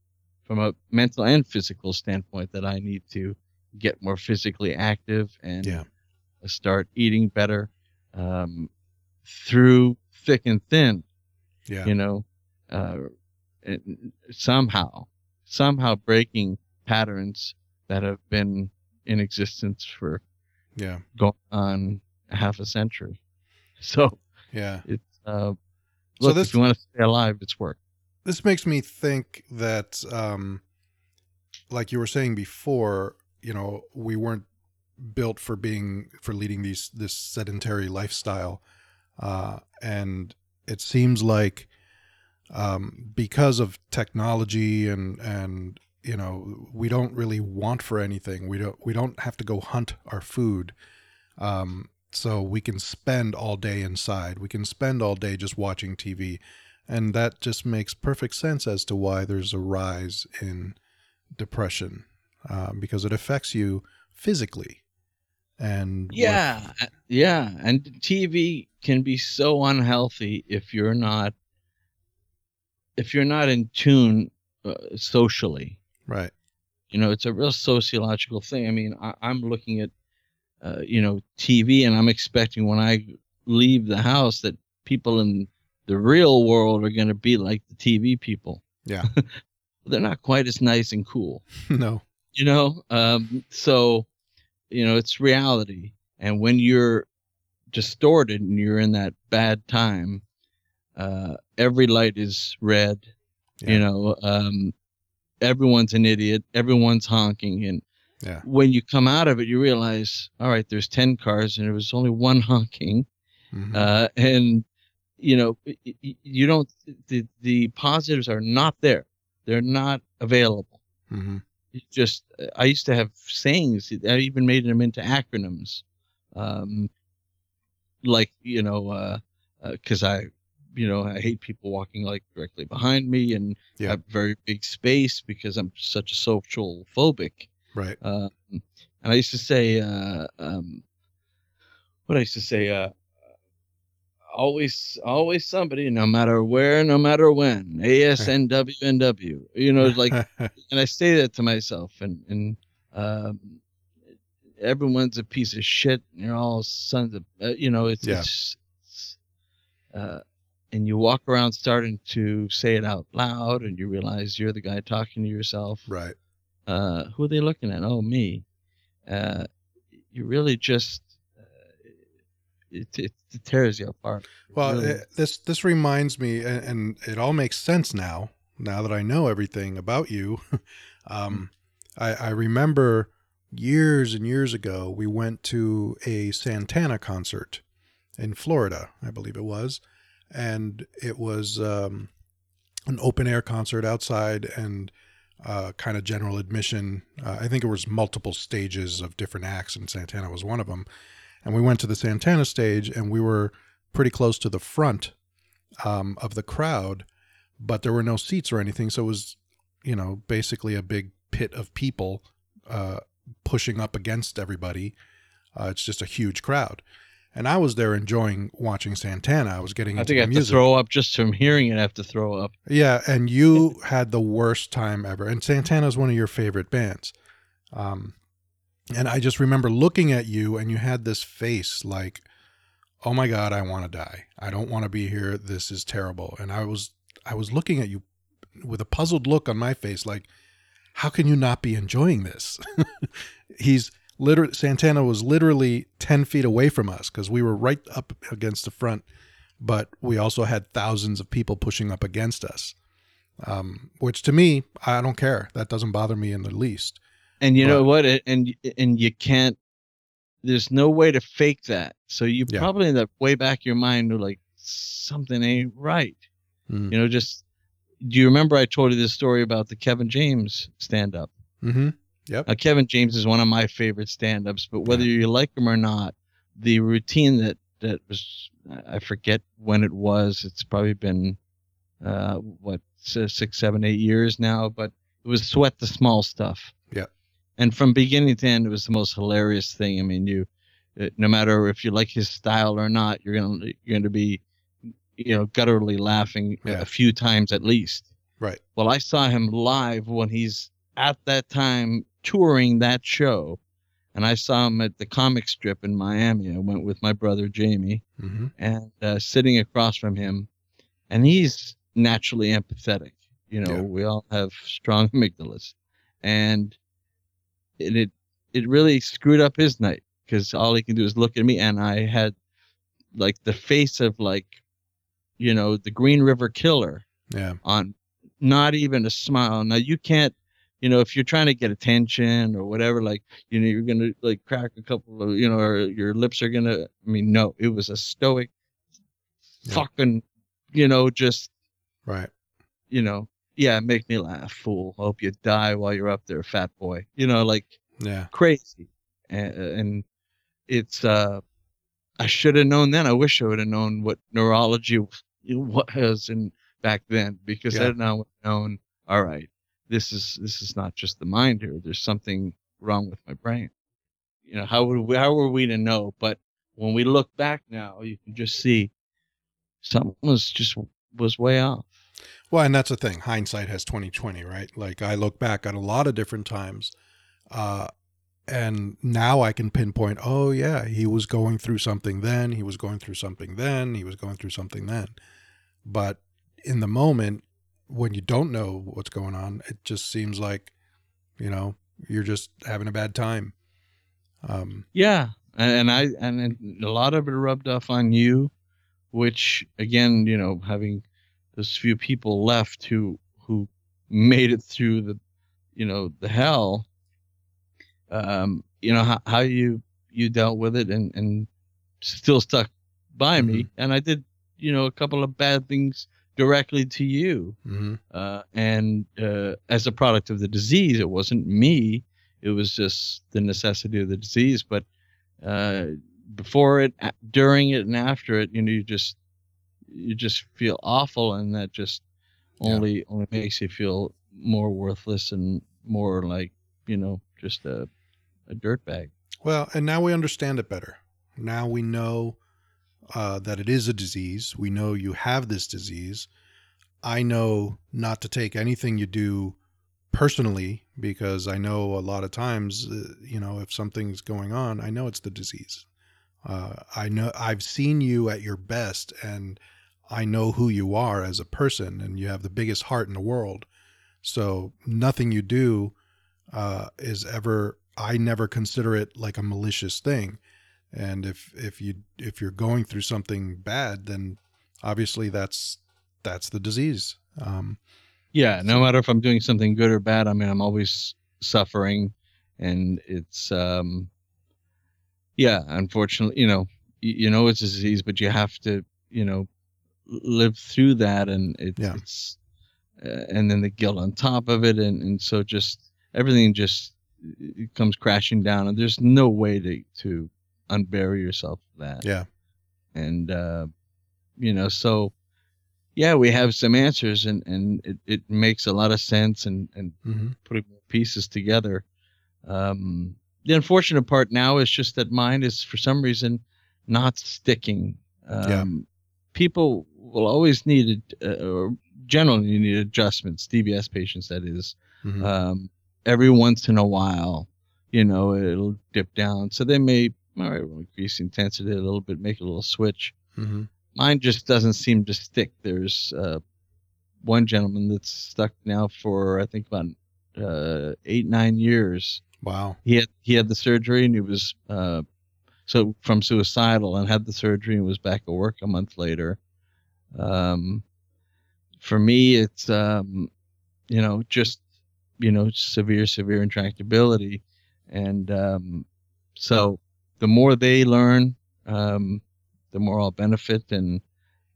from a mental and physical standpoint that I need to get more physically active and Yeah. start eating better um, through thick and thin. yeah. You know, uh, somehow somehow breaking patterns that have been in existence for yeah. going on half a century. So Yeah. it's uh, So this- if you want to stay alive, it's work. This makes me think that um, like you were saying before, you know, we weren't built for being for leading these this sedentary lifestyle, uh, and it seems like um, because of technology and and you know we don't really want for anything. We don't we don't have to go hunt our food. Um, so we can spend all day inside. We can spend all day just watching TV. And that just makes perfect sense as to why there's a rise in depression uh, because it affects you physically. And Yeah, uh, yeah, and TV can be so unhealthy if you're not if you're not in tune uh, socially. right. You know, it's a real sociological thing. I mean, I, I'm looking at uh, you know TV, and I'm expecting when I leave the house that people in the real world are going to be like the TV people. Yeah. They're not quite as nice and cool. no. you know um so you know it's reality and when you're distorted and you're in that bad time uh every light is red Yeah. you know um everyone's an idiot everyone's honking and Yeah. when you come out of it you realize all right there's 10 cars and there was only one honking Mhm. uh and you know you don't the the positives are not there they're not available Mhm. Just i used to have sayings i even made them into acronyms um like you know uh because i you know i hate people walking like directly behind me and Yeah. have very big space because i'm such a social phobic Right. um and i used to say uh um what i used to say uh always always somebody no matter where no matter when asnwnw you know like and I say that to myself, and and um, everyone's a piece of shit. And you're all sons of, uh, you know, it's, Yeah. it's, it's uh, and you walk around starting to say it out loud, and you realize you're the guy talking to yourself. right. Uh, who are they looking at? Oh, me. Uh, you really just it, it, it tears you apart. Well, Really. eh, this this reminds me, and, and it all makes sense now. Now that I know everything about you, um, I, I remember years and years ago we went to a Santana concert in Florida, I believe it was, and it was um, an open air concert outside and uh, kind of general admission. Uh, I think it was multiple stages of different acts, and Santana was one of them. And we went to the Santana stage, and we were pretty close to the front um, of the crowd, but there were no seats or anything. So it was, you know, basically a big pit of people uh, pushing up against everybody. Uh, it's just a huge crowd. And I was there enjoying watching Santana. I was getting I into think I have music. to throw up just from hearing it. I have to throw up. Yeah, and you had the worst time ever. And Santana is one of your favorite bands. Um, and I just remember looking at you, and you had this face like, "Oh my God, I want to die. I don't want to be here. This is terrible." And I was, I was looking at you with a puzzled look on my face, like, "How can you not be enjoying this?" He's literally Santana was literally ten feet away from us because we were right up against the front but we also had thousands of people pushing up against us. Um, which to me, I don't care. That doesn't bother me in the least. And you know what? And and you can't. There's no way to fake that. So you Yeah. probably in the way back your mind like something ain't right. Mm. You know, just do you remember I told you this story about the Kevin James stand up? Mm-hmm. Yep. Now, Kevin James is one of my favorite stand ups, but whether you like him or not, the routine that that was I forget when it was. It's probably been uh, what six, seven, eight years now, but it was sweat the small stuff. And from beginning to end, it was the most hilarious thing. I mean, you, uh, no matter if you like his style or not, you're gonna you're gonna be, you know, gutturally laughing Yeah. a few times at least. Right. Well, I saw him live when he's at that time touring that show, and I saw him at the comic strip in Miami. I went with my brother Jamie Mm-hmm. and uh, sitting across from him, and he's naturally empathetic. You know, Yeah. we all have strong amygdalas, and it it, it really screwed up his night because all he can do is look at me, and I had like the face of like, you know, the Green River Killer Yeah. on not even a smile. Now you can't you know, if you're trying to get attention or whatever, like, you know, you're going to like crack a couple of, you know, or your lips are going to, I mean, no, it was a stoic Yeah. fucking, you know, just, Right. you know, yeah, make me laugh, fool. Hope you die while you're up there, fat boy. You know, like Yeah. crazy. And, and it's, uh, I should have known then. I wish I would have known what neurology was in back then because Yeah. then I would have known, all right, this is, this is not just the mind here. There's something wrong with my brain. You know, how would we, how were we to know? But when we look back now, you can just see something was just was way off. Well, and that's the thing. Hindsight has twenty twenty, right? Like I look back at a lot of different times, uh, and now I can pinpoint. Oh yeah, he was going through something then. He was going through something then. He was going through something then. But in the moment, when you don't know what's going on, it just seems like, you know, you're just having a bad time. Um, Yeah, and, and I and a lot of it rubbed off on you, which again, you know, having those few people left who who made it through the, you know, the hell. Um, you know how how you you dealt with it and and still stuck by me, and I did, you know, a couple of bad things directly to you mhm. uh, and uh, as a product of the disease, it wasn't me. It was just the necessity of the disease. But uh, before it, during it, and after it, you know, you just you just feel awful, and that just Yeah. only only makes you feel more worthless and more like you know just a a dirtbag. Well, and now we understand it better. Now we know uh, that it is a disease. We know you have this disease. I know not to take anything you do personally because I know a lot of times, uh, you know, if something's going on, I know it's the disease. Uh, I know I've seen you at your best, and I know who you are as a person, and you have the biggest heart in the world. So nothing you do uh, is ever. I never consider it like a malicious thing. And if if you if you're going through something bad, then obviously that's that's the disease. Um, Yeah, no matter if I'm doing something good or bad, I mean, I'm always suffering, and it's um, yeah, unfortunately, you know, you, you know it's a disease, but you have to, you know, l- live through that, and it's, Yeah. it's uh, and then the guilt on top of it, and and so just everything just it comes crashing down, and there's no way to to unbury yourself from that. Yeah, and uh, you know so yeah we have some answers and and it, it makes a lot of sense and and hmm putting pieces together. Um the unfortunate part now is just that mine is for some reason not sticking. Um Yeah. people will always need uh, or generally need adjustments dbs patients that is hmm um, every once in a while, you know, it'll dip down. So they may, all right, we'll increase intensity a little bit, make a little switch. hmm Mine just doesn't seem to stick. There's uh, one gentleman that's stuck now for I think about uh, eight nine years. wow, He had he had the surgery and he was uh, so from suicidal and had the surgery and was back at work a month later. Um, for me, it's um, you know just you know severe severe intractability, and um, so the more they learn, um, the more I'll benefit, and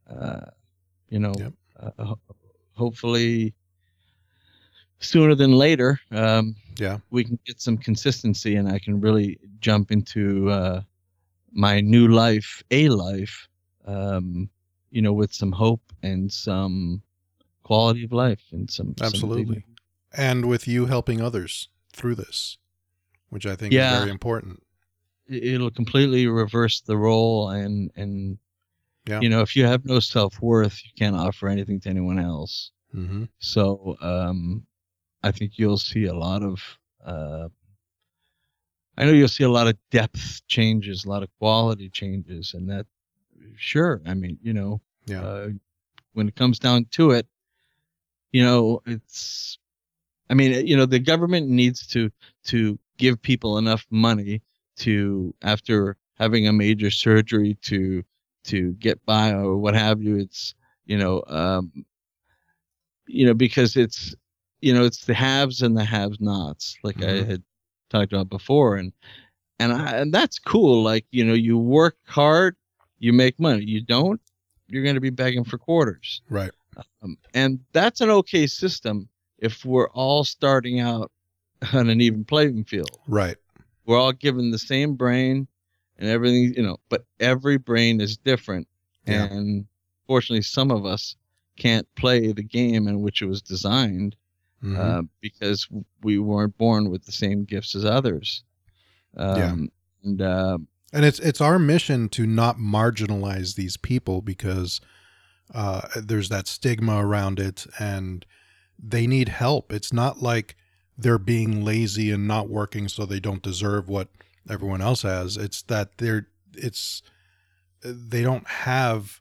uh, you know, Yep. uh, ho- hopefully sooner than later, um, Yeah. we can get some consistency, and I can really jump into uh, my new life, a life, um, you know, with some hope and some quality of life and some some absolutely. dignity. And with you helping others through this, which I think Yeah. is very important. It- It'll completely reverse the role, and and Yeah. you know, if you have no self worth, you can't offer anything to anyone else. hmm So um, I think you'll see a lot of. Uh, I know you'll see a lot of depth changes, a lot of quality changes, and that. Sure, I mean, you know, Yeah. uh, when it comes down to it, you know, it's. I mean, you know, the government needs to to give people enough money to after having a major surgery to to get by or what have you. It's you know, um, you know, because it's you know, it's the haves and the have-nots, like I Mhm. had talked about before, and and I, and that's cool. Like you know, you work hard, you make money. You don't, you're going to be begging for quarters. Right. Um, and that's an okay system if we're all starting out on an even playing field. Right. We're all given the same brain and everything, you know, but every brain is different. Yeah. And fortunately, some of us can't play the game in which it was designed Mhm. uh, because we weren't born with the same gifts as others. Um, Yeah. And uh, and it's it's our mission to not marginalize these people because uh, there's that stigma around it and they need help. It's not like they're being lazy and not working so they don't deserve what everyone else has. It's that they're it's they don't have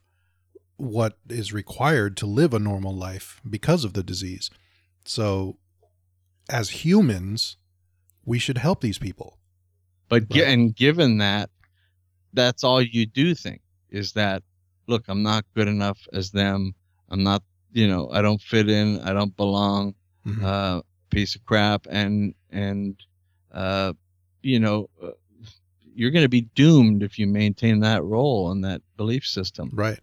what is required to live a normal life because of the disease. So as humans we should help these people. But Right. and given that, that's all you do think is that, look, I'm not good enough as them. I'm not, you know, I don't fit in. I don't belong. Mhm. Uh, piece of crap. And and uh, you know, uh, you're going to be doomed if you maintain that role and that belief system. right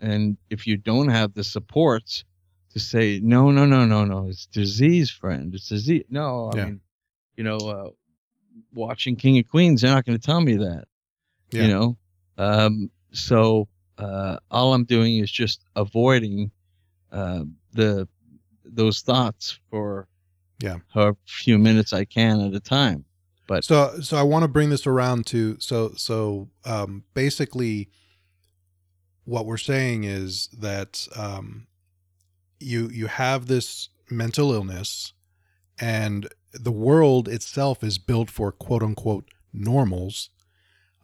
And if you don't have the supports to say, no, no, no, no, no, it's disease, friend. It's disease. No, I Yeah. mean, you know, uh, watching King of Queens, they're not going to tell me that. Yeah. You know, um, so uh, all I'm doing is just avoiding uh, the those thoughts for Yeah. however few minutes I can at a time. But So so I want to bring this around to so so um basically what we're saying is that um you you have this mental illness and the world itself is built for quote unquote normals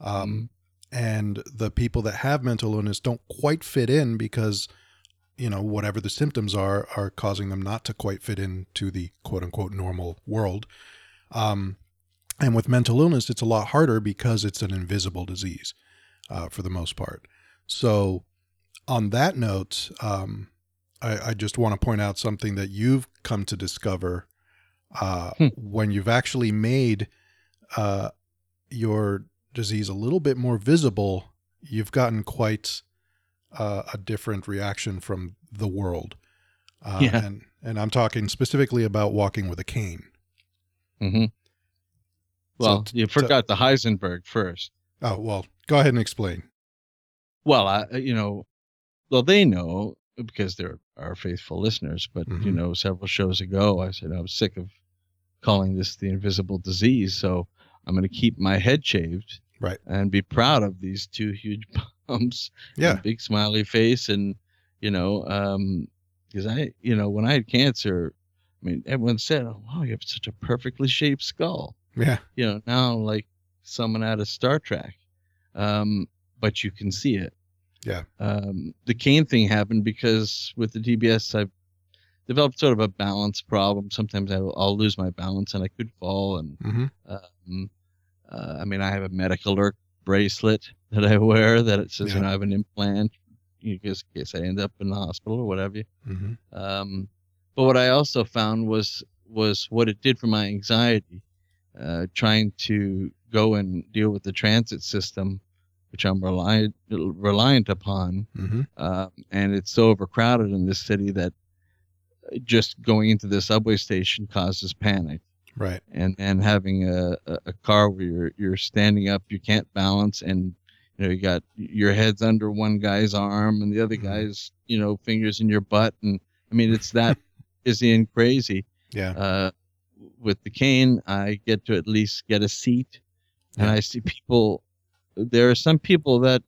um and the people that have mental illness don't quite fit in because you know whatever the symptoms are are causing them not to quite fit into the quote unquote normal world um and with mental illness, it's a lot harder because it's an invisible disease uh, for the most part. So, on that note, um, I, I just want to point out something that you've come to discover uh, Hmm. when you've actually made uh, your disease a little bit more visible. You've gotten quite uh, a different reaction from the world. Uh, Yeah. And, and I'm talking specifically about walking with a cane. hmm well, t- you forgot the Heisenberg first. Oh, well, go ahead and explain. Well, I, you know, well, they know because they're our faithful listeners. But you Mhm. know, several shows ago, I said I was sick of calling this the invisible disease, so I'm going to keep my head shaved, Right. and be proud of these two huge bumps, Yeah. big smiley face, and you know, um, because I, you know, when I had cancer, I mean, everyone said, "Oh, wow, you have such a perfectly shaped skull." Yeah. you know, now like someone out of Star Trek. Um, but you can see it. Yeah. Um, the cane thing happened because with the DBS, I've developed sort of a balance problem. Sometimes I'll, I'll lose my balance and I could fall. And hmm um, uh, I mean, I have a medical alert bracelet that I wear that it says, Yeah. you know, I have an implant in case, in case I end up in the hospital or whatever. hmm Um, but what I also found was was what it did for my anxiety, uh, trying to go and deal with the transit system, which I'm reliant reliant upon, hmm um, and it's so overcrowded in this city that just going into the subway station causes panic. Right. And and having a, a, car where you're you're standing up, you can't balance, and you know you got your head's under one guy's arm and the other Mhm. guy's you know fingers in your butt, and I mean it's that busy and crazy. Yeah. Uh, with the cane, I get to at least get a seat, and Yeah. I see people. There are some people that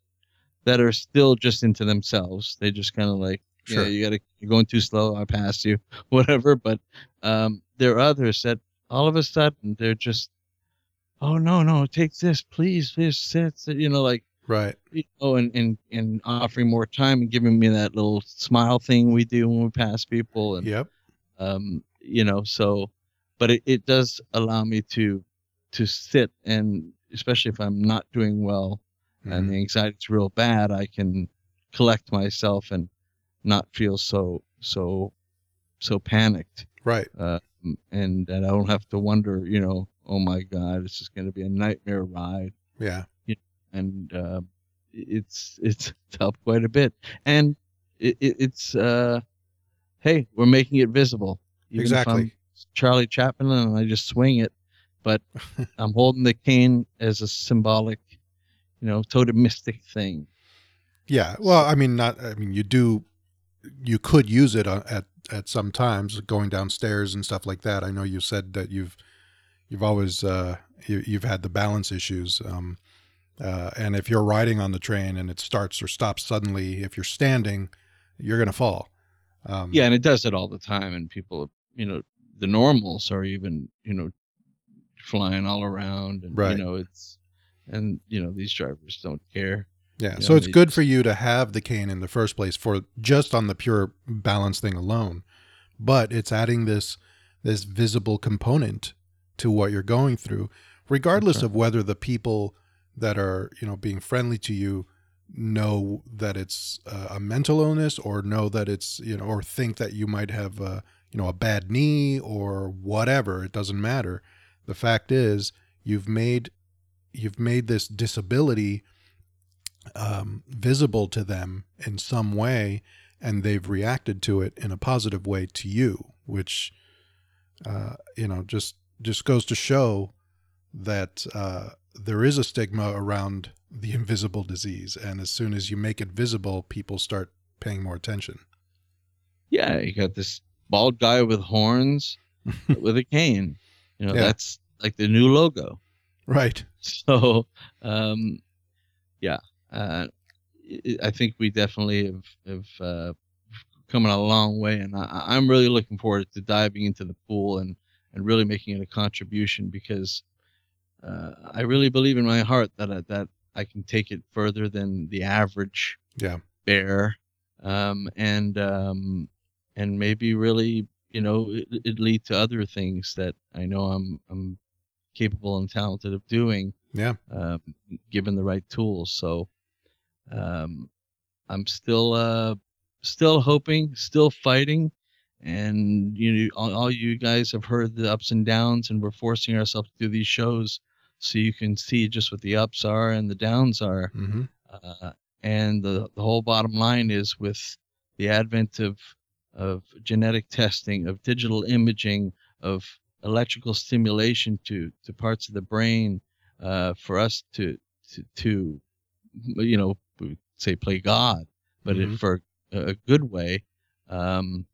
that are still just into themselves. They just kind of like, Sure. yeah, you gotta, you're going too slow. I passed you, whatever. But um, there are others that all of a sudden they're just, oh no, no, take this, please, please sit, sit," you know, like Right. you know, and and and offering more time and giving me that little smile thing we do when we pass people, and Yep. um, you know, so, but it, it does allow me to to sit and especially if I'm not doing well and Mhm. the anxiety's real bad, I can collect myself and not feel so so so panicked. Right. uh, and that I don't have to wonder, you know, oh my God, this is going to be a nightmare ride. Yeah. And uh, it's it's helped quite a bit, and it, it, it's uh, hey, we're making it visible. Even Exactly. Charlie Chaplin and I just swing it, but I'm holding the cane as a symbolic, you know, totemistic thing. Yeah. Well, I mean, not. I mean, you do. You could use it uh, at at some times, going downstairs and stuff like that. I know you said that you've you've always uh, you, you've had the balance issues. Um, uh, and if you're riding on the train and it starts or stops suddenly, if you're standing, you're gonna fall. Um, Yeah, and it does it all the time, and people, you know, the normals are even, you know, flying all around, and Right. you know, it's, and you know, these drivers don't care. Yeah. Yeah, So it's good for you to have the cane in the first place for just on the pure balance thing alone. But it's adding this this visible component to what you're going through, regardless right. of whether the people that are, you know, being friendly to you know that it's uh, a mental illness or know that it's, you know, or think that you might have a, you know, a bad knee or whatever, it doesn't matter. The fact is you've made you've made this disability um, visible to them in some way, and they've reacted to it in a positive way to you, which uh, you know just just goes to show that uh, there is a stigma around the invisible disease, and as soon as you make it visible, people start paying more attention. Yeah, you got this bald guy with horns with a cane. You know, Yeah. that's like the new logo. Right. So, um, yeah, uh, I- think we definitely have, have uh, come a long way, and I, I'm really looking forward to diving into the pool and, and really making it a contribution because uh, I really believe in my heart that I, that I can take it further than the average Yeah. bear, um, and um, and maybe really, you know, it, it lead to other things that I know I'm I'm capable and talented of doing Yeah. um, given the right tools. So um, I'm still uh, still hoping, still fighting, and you know, all, all you guys have heard the ups and downs, and we're forcing ourselves to do these shows so you can see just what the ups are and the downs are. hmm Uh, and the, the whole bottom line is with the advent of of genetic testing, of digital imaging, of electrical stimulation to to parts of the brain, uh, for us to to to you know we say play God, but Mhm. it, for a, good way. Um,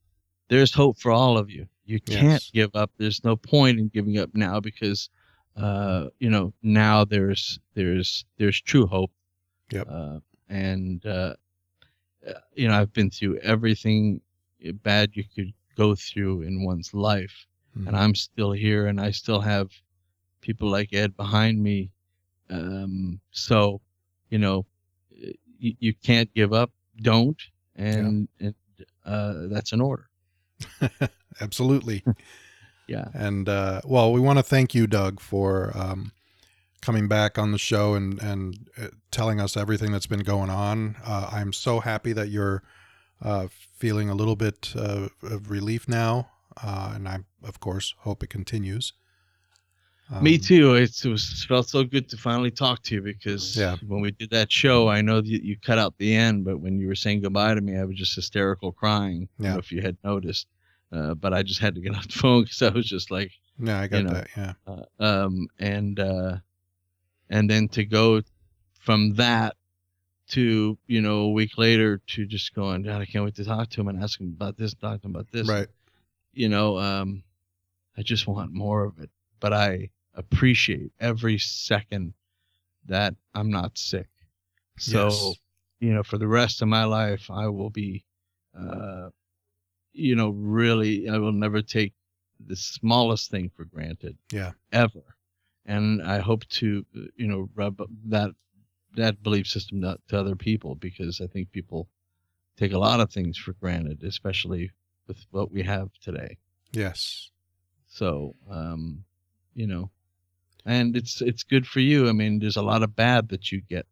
there's hope for all of you. You can't Yes. give up. There's no point in giving up now because uh, you know now there's there's there's true hope Yep. uh, and uh, uh, you know I've been through everything bad you could go through in one's life, Mhm. and I'm still here, and I still have people like Ed behind me. Um, so, you know, you, you can't give up. Don't, and, and uh, that's an order. Absolutely. Yeah. And uh, well, we want to thank you, Doug, for um, coming back on the show and and uh, telling us everything that's been going on. Uh, I'm so happy that you're uh, feeling a little bit uh, of relief now, uh, and I, of course, hope it continues. Me Um, too. It's, it was it felt so good to finally talk to you because Yeah. when we did that show, I know that you cut out the end, but when you were saying goodbye to me, I was just hysterical crying. Yeah. if you had noticed, uh, but I just had to get off the phone because I was just like, Yeah, I got know, that. Yeah, uh, um, and uh, and then to go from that to you know a week later to just going, God, I can't wait to talk to him and ask him about this, talk to him about this. right. You know, um, I just want more of it, but I appreciate every second that I'm not sick. So, Yes. you know, for the rest of my life, I will be, uh, you know, really, I will never take the smallest thing for granted. Yeah. Ever. And I hope to, you know, rub that that belief system to, to other people because I think people take a lot of things for granted, especially with what we have today. Yes. So, um, you know, and it's it's good for you. I mean, there's a lot of bad that you get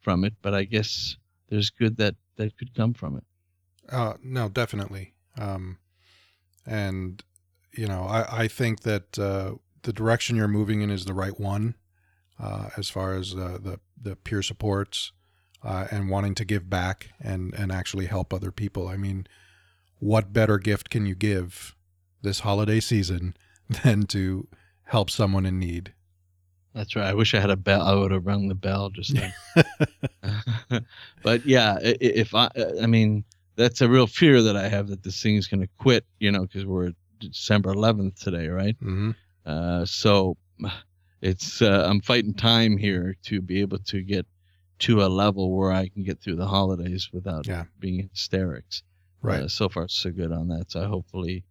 from it, but I guess there's good that that could come from it. Uh, no, definitely. Um, and you know, I, I think that uh, the direction you're moving in is the right one uh, as far as uh, the, the peer supports uh, and wanting to give back and, and actually help other people. I mean, what better gift can you give this holiday season than to help someone in need? That's right. I wish I had a bell. I would have rung the bell just then. but yeah, if I, I mean, that's a real fear that I have that this thing is going to quit, you know, because we're December 11th today, right? Mm-hmm. Uh, so it's, uh, I'm fighting time here to be able to get to a level where I can get through the holidays without Yeah. being hysterics. Right. Uh, so far, so good on that. So hopefully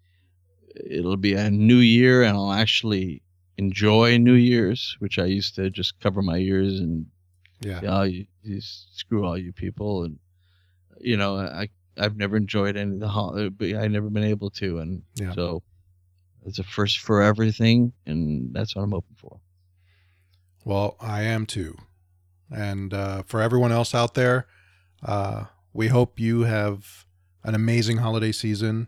it'll be a new year and I'll actually enjoy New Year's, which I used to just cover my ears and yeah. yeah, you, you screw all you people, and you know, I I've never enjoyed any of the holiday, but I never been able to, and Yeah. so it's a first for everything, and that's what I'm hoping for. Well, I am too. And uh, for everyone else out there, uh, we hope you have an amazing holiday season.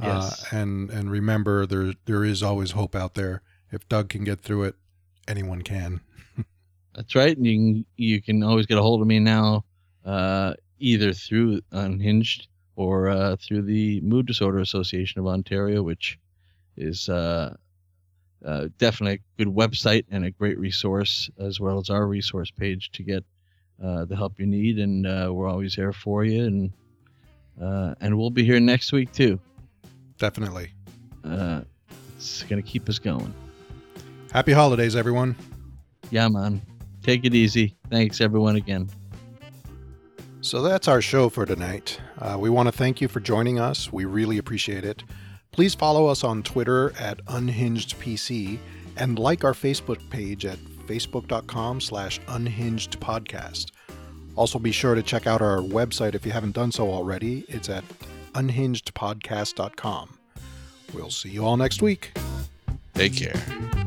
Yes. Uh, and and remember, there there is always hope out there. If Doug can get through it, anyone can. That's right, and you can you can always get a hold of me now, uh, either through Unhinged or uh, through the Mood Disorder Association of Ontario, which is uh, uh, definitely a good website and a great resource, as well as our resource page to get uh, the help you need. And uh, we're always there for you, and uh, and we'll be here next week too. Definitely. Uh, it's gonna keep us going. Happy holidays, everyone. Yeah, man. Take it easy. Thanks, everyone, again. So that's our show for tonight. Uh, we want to thank you for joining us. We really appreciate it. Please follow us on Twitter at UnhingedPC and like our Facebook page at facebook.com slash unhingedpodcast. Also be sure to check out our website if you haven't done so already. It's at unhingedpodcast.com. We'll see you all next week. Take care.